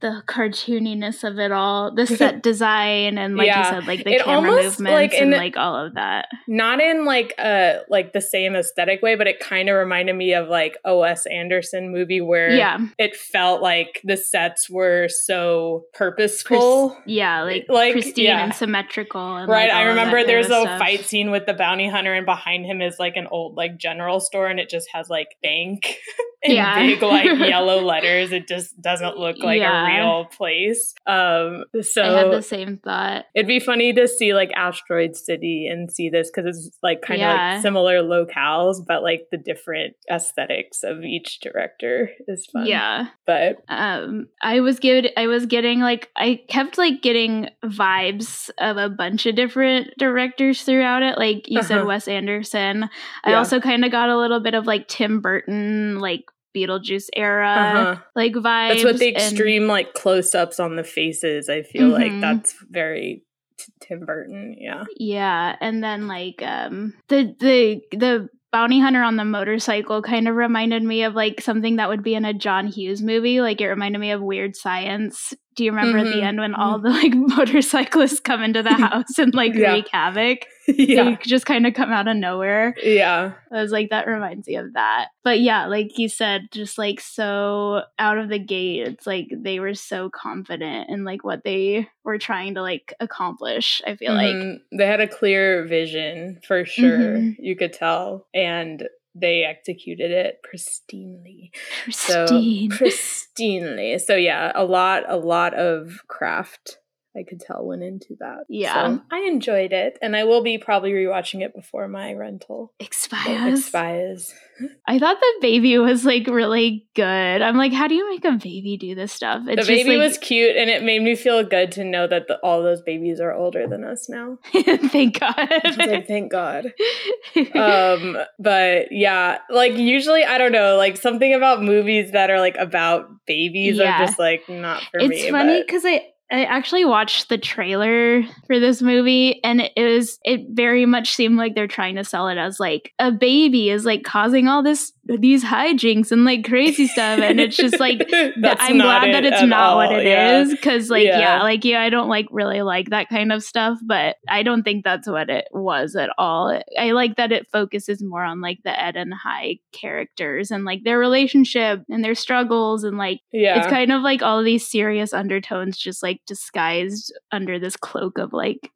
A: the cartooniness of it all, the set design, and like yeah. you said, like the it camera movements like and like all of that.
B: Not in like a like the same aesthetic way, but it kind of reminded me of like a Wes Anderson movie where
A: yeah.
B: it felt like the sets were so purposeful.
A: Pris- yeah, like like pristine yeah. and symmetrical. And,
B: right.
A: Like,
B: I remember there's a stuff. fight scene with the bounty hunter, and behind him is like an old like general store, and it just has like bank in yeah. big like yellow letters. It just doesn't look like yeah. a real place. Um, so
A: I had the same thought.
B: It'd be funny to see like Asteroid City and see this because it's like kind of yeah. like similar locales, but like the different aesthetics of each director is fun.
A: Yeah,
B: but
A: um, I was good. I was getting like I kept like getting vibes of a bunch of different directors throughout it. Like you uh-huh. said, Wes Anderson. I also kind of got a little bit of like Tim Burton, like Beetlejuice era uh-huh. like vibes.
B: That's what the extreme and, like close ups on the faces. I feel mm-hmm. like that's very t- Tim Burton. Yeah.
A: Yeah, and then like um the the the bounty hunter on the motorcycle kind of reminded me of like something that would be in a John Hughes movie. Like it reminded me of Weird Science. Do you remember mm-hmm. at the end when all mm-hmm. the like motorcyclists come into the house and like yeah. wreak havoc? yeah. They just kind of come out of nowhere.
B: Yeah.
A: I was like, that reminds me of that. But yeah, like you said, just like so out of the gate, it's like they were so confident in like what they were trying to like accomplish. I feel mm-hmm. like
B: they had a clear vision for sure. Mm-hmm. You could tell. And they executed it pristinely.
A: Pristine.
B: So pristinely. So yeah, a lot, a lot of craft I could tell went into that.
A: Yeah.
B: So I enjoyed it and I will be probably rewatching it before my rental
A: expires.
B: Expires.
A: I thought the baby was like really good. I'm like, how do you make a baby do this stuff?
B: It's the baby like, was cute and it made me feel good to know that the, all those babies are older than us now.
A: thank God.
B: like, thank God. um, but yeah, like usually I don't know, like something about movies that are like about babies yeah. are just like not for
A: it's
B: me.
A: It's funny because I I actually watched the trailer for this movie and it was it very much seemed like they're trying to sell it as like a baby is like causing all this these hijinks and like crazy stuff and it's just like I'm glad that it's not all. what it yeah. is because like yeah. yeah like yeah I don't like really like that kind of stuff but I don't think that's what it was at all I like that it focuses more on like the Ed and Hi characters and like their relationship and their struggles and like
B: yeah
A: it's kind of like all these serious undertones just like disguised under this cloak of like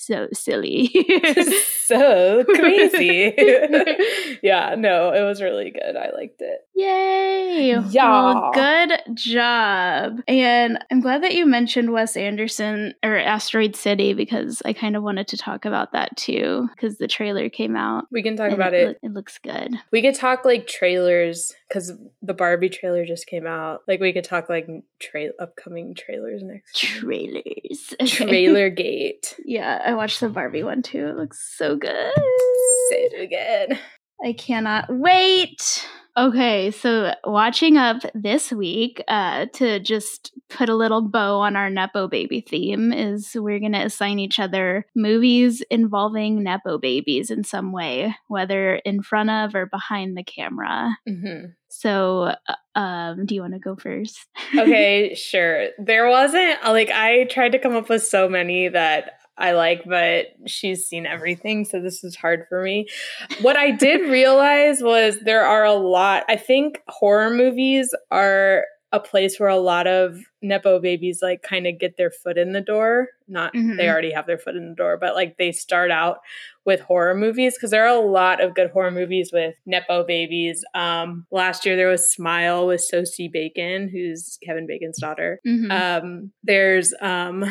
A: so silly.
B: so crazy. yeah, no, it was really good. I liked it.
A: Yay!
B: Yeah.
A: Well, good job. And I'm glad that you mentioned Wes Anderson or Asteroid City because I kind of wanted to talk about that too because the trailer came out.
B: We can talk about it.
A: loo- it looks good.
B: We could talk like trailers because the Barbie trailer just came out. Like we could talk like tra- upcoming trailers next.
A: Trailers.
B: Trailer gate.
A: Yeah, I watched the Barbie one too. It looks so good.
B: Say it again.
A: I cannot wait. Okay, so watching up this week uh, to just put a little bow on our Nepo baby theme is we're going to assign each other movies involving Nepo babies in some way, whether in front of or behind the camera.
B: hmm
A: So, uh, um, do you want to go first?
B: Okay, sure. There wasn't like I tried to come up with so many that I like, but she's seen everything, so this is hard for me. What I did realize was there are a lot. I think horror movies are a place where a lot of nepo babies like kind of get their foot in the door. Not
A: Mhm.
B: they already have their foot in the door, but like they start out with horror movies because there are a lot of good horror movies with nepo babies. Um, last year there was Smile with Sosie Bacon, who's Kevin Bacon's daughter.
A: Mhm.
B: Um, there's um,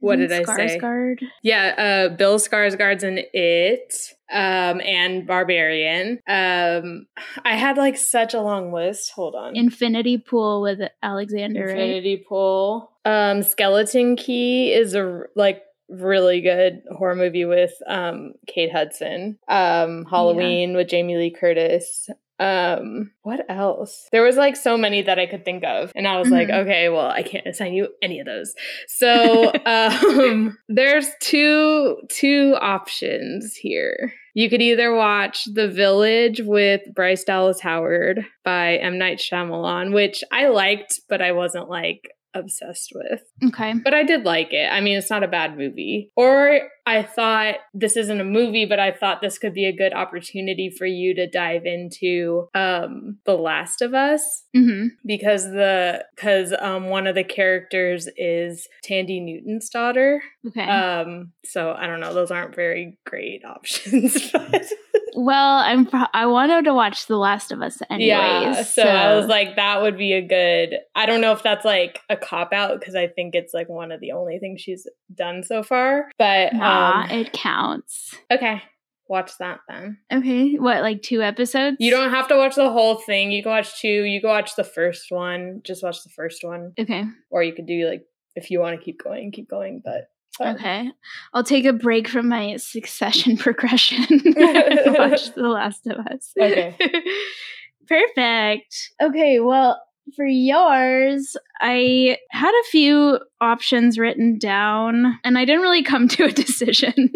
B: what did I say?
A: Skarsgård?
B: Yeah, uh, Bill Skarsgård's in it, um, and Barbarian. Um, I had like such a long list. Hold on.
A: Infinity Pool with Alexander, right?
B: Infinity Pool. Um, Skeleton Key is a like really good horror movie with um Kate Hudson. Um, Halloween with Jamie Lee Curtis. Um, what else? There was like so many that I could think of, and I was like,
A: Mhm.
B: okay, well, I can't assign you any of those. So, um, there's two two options here. You could either watch The Village with Bryce Dallas Howard by M. Night Shyamalan, which I liked, but I wasn't like obsessed with.
A: Okay.
B: But I did like it. I mean, it's not a bad movie. Or I thought this isn't a movie, but I thought this could be a good opportunity for you to dive into um The Last of Us
A: hmm
B: because the because um one of the characters is Thandie Newton's daughter.
A: Okay.
B: Um so I don't know, those aren't very great options. but
A: well, I'm. Pro- I wanted to watch The Last of Us anyways.
B: yeah, so, I was like that would be a good I don't know if that's like a cop out because I think it's like one of the only things she's done so far. But
A: nah,
B: um
A: it counts.
B: okay. Watch that then.
A: Okay, what like two episodes?
B: You don't have to watch the whole thing. You can watch two. You can watch the first one. Just watch the first one.
A: Okay.
B: Or you could do like if you want to keep going, keep going. But um,
A: Okay. I'll take a break from my succession progression. watch The Last of Us.
B: Okay.
A: Perfect. Okay, well, for yours, I had a few options written down and I didn't really come to a decision.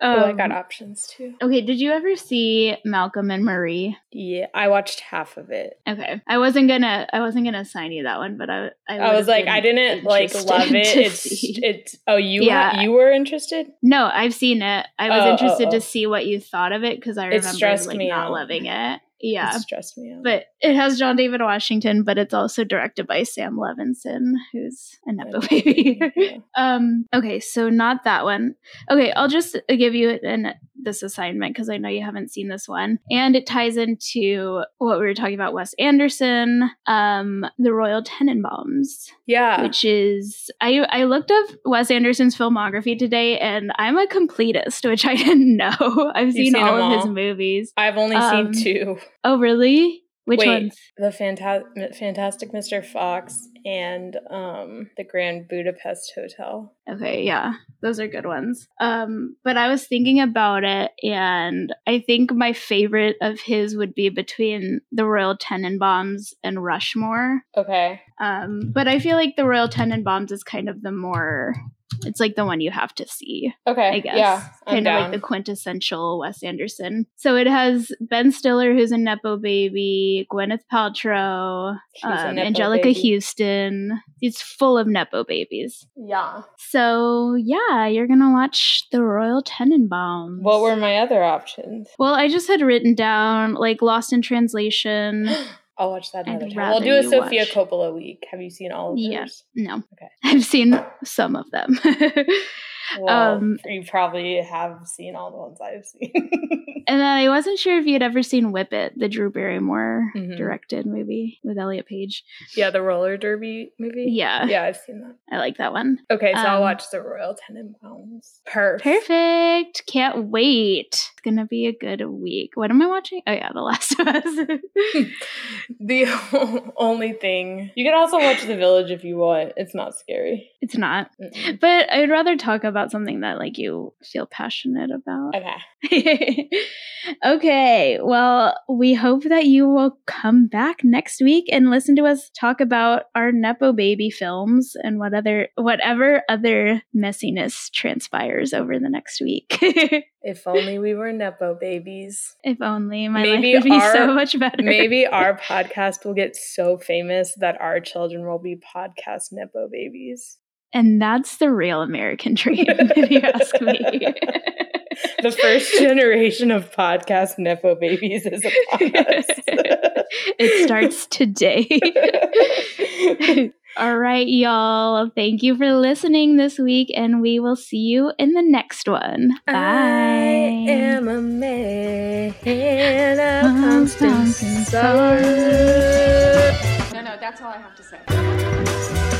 B: oh, I got
A: Um,
B: options too.
A: Okay, did you ever see Malcolm and Marie?
B: Yeah, I watched half of it.
A: Okay, I wasn't gonna, I wasn't gonna assign you that one, but I, I,
B: I was like, I didn't like love it. It's
A: see.
B: it's. Oh, you
A: Yeah.
B: you were interested.
A: No, I've seen it. I was
B: Oh, oh,
A: interested
B: oh.
A: to see what you thought of it because I remember like not
B: out.
A: loving it. Yeah,
B: It stressed me out.
A: but it has John David Washington, but it's also directed by Sam Levinson, who's a nepo baby. Um. Okay, so not that one. Okay, I'll just give you an this assignment because I know you haven't seen this one, and it ties into what we were talking about. Wes Anderson, um, the Royal Tenenbaums
B: yeah.
A: which is I I looked up Wes Anderson's filmography today, and I'm a completist, which I didn't know. I've seen,
B: seen
A: all of his movies.
B: I've only
A: um,
B: seen two.
A: Oh, really? Which
B: Wait.
A: ones?
B: The Fanta- Fantastic Mr. Fox and um the Grand Budapest Hotel.
A: Okay, yeah, those are good ones. Um, but I was thinking about it, and I think my favorite of his would be between the Royal Tenenbaums and Rushmore.
B: Okay.
A: Um, but I feel like the Royal Tenenbaums is kind of the more. It's like the one you have to see.
B: Okay.
A: I guess.
B: Yeah. I'm
A: kind of like the quintessential Wes Anderson. So it has Ben Stiller, who's a Nepo baby, Gwyneth Paltrow, um, Anjelica
B: baby.
A: Huston. It's full of Nepo babies.
B: Yeah.
A: So yeah, you're going to watch The Royal Tenenbaums.
B: What were my other options?
A: Well, I just had written down like Lost in Translation.
B: I'll watch that another time.
A: We'll
B: do a Sofia
A: watch-
B: Coppola week. Have you seen all of
A: Yeah.
B: hers?
A: No.
B: Okay.
A: I've seen some of them.
B: Well,
A: Um,
B: you probably have seen all the ones I've seen.
A: And then I wasn't sure if you had ever seen Whip It, the Drew Barrymore
B: Mhm.
A: directed movie with Elliot Page.
B: yeah, the roller derby movie.
A: Yeah,
B: yeah, I've seen that.
A: I like that one.
B: Okay, so I'll
A: Um,
B: watch the Royal Tenenbaums. Perfect.
A: Perfect. Can't wait. It's gonna be a good week. What am I watching? Oh yeah, The Last of Us.
B: The only thing you can also watch The Village if you want. It's not scary.
A: it's not.
B: Mm-mm.
A: But I'd rather talk about something that like you feel passionate about.
B: Okay.
A: okay. Well, we hope that you will come back next week and listen to us talk about our Nepo baby films and what other whatever other messiness transpires over the next week.
B: If only we were nepo babies.
A: if only my
B: Maybe
A: life would be so
B: our-
A: much better.
B: Maybe our podcast will get so famous that our children will be podcast nepo babies.
A: And that's the real American dream, if you ask me.
B: The first generation of podcast nepo babies is upon us.
A: it starts today. All right, y'all. Thank you for listening this week, and we will see you in the next one. Bye.
B: I am a man of
A: Of
B: constant
A: constant
B: sorrow.
C: No, no, that's all I have to say.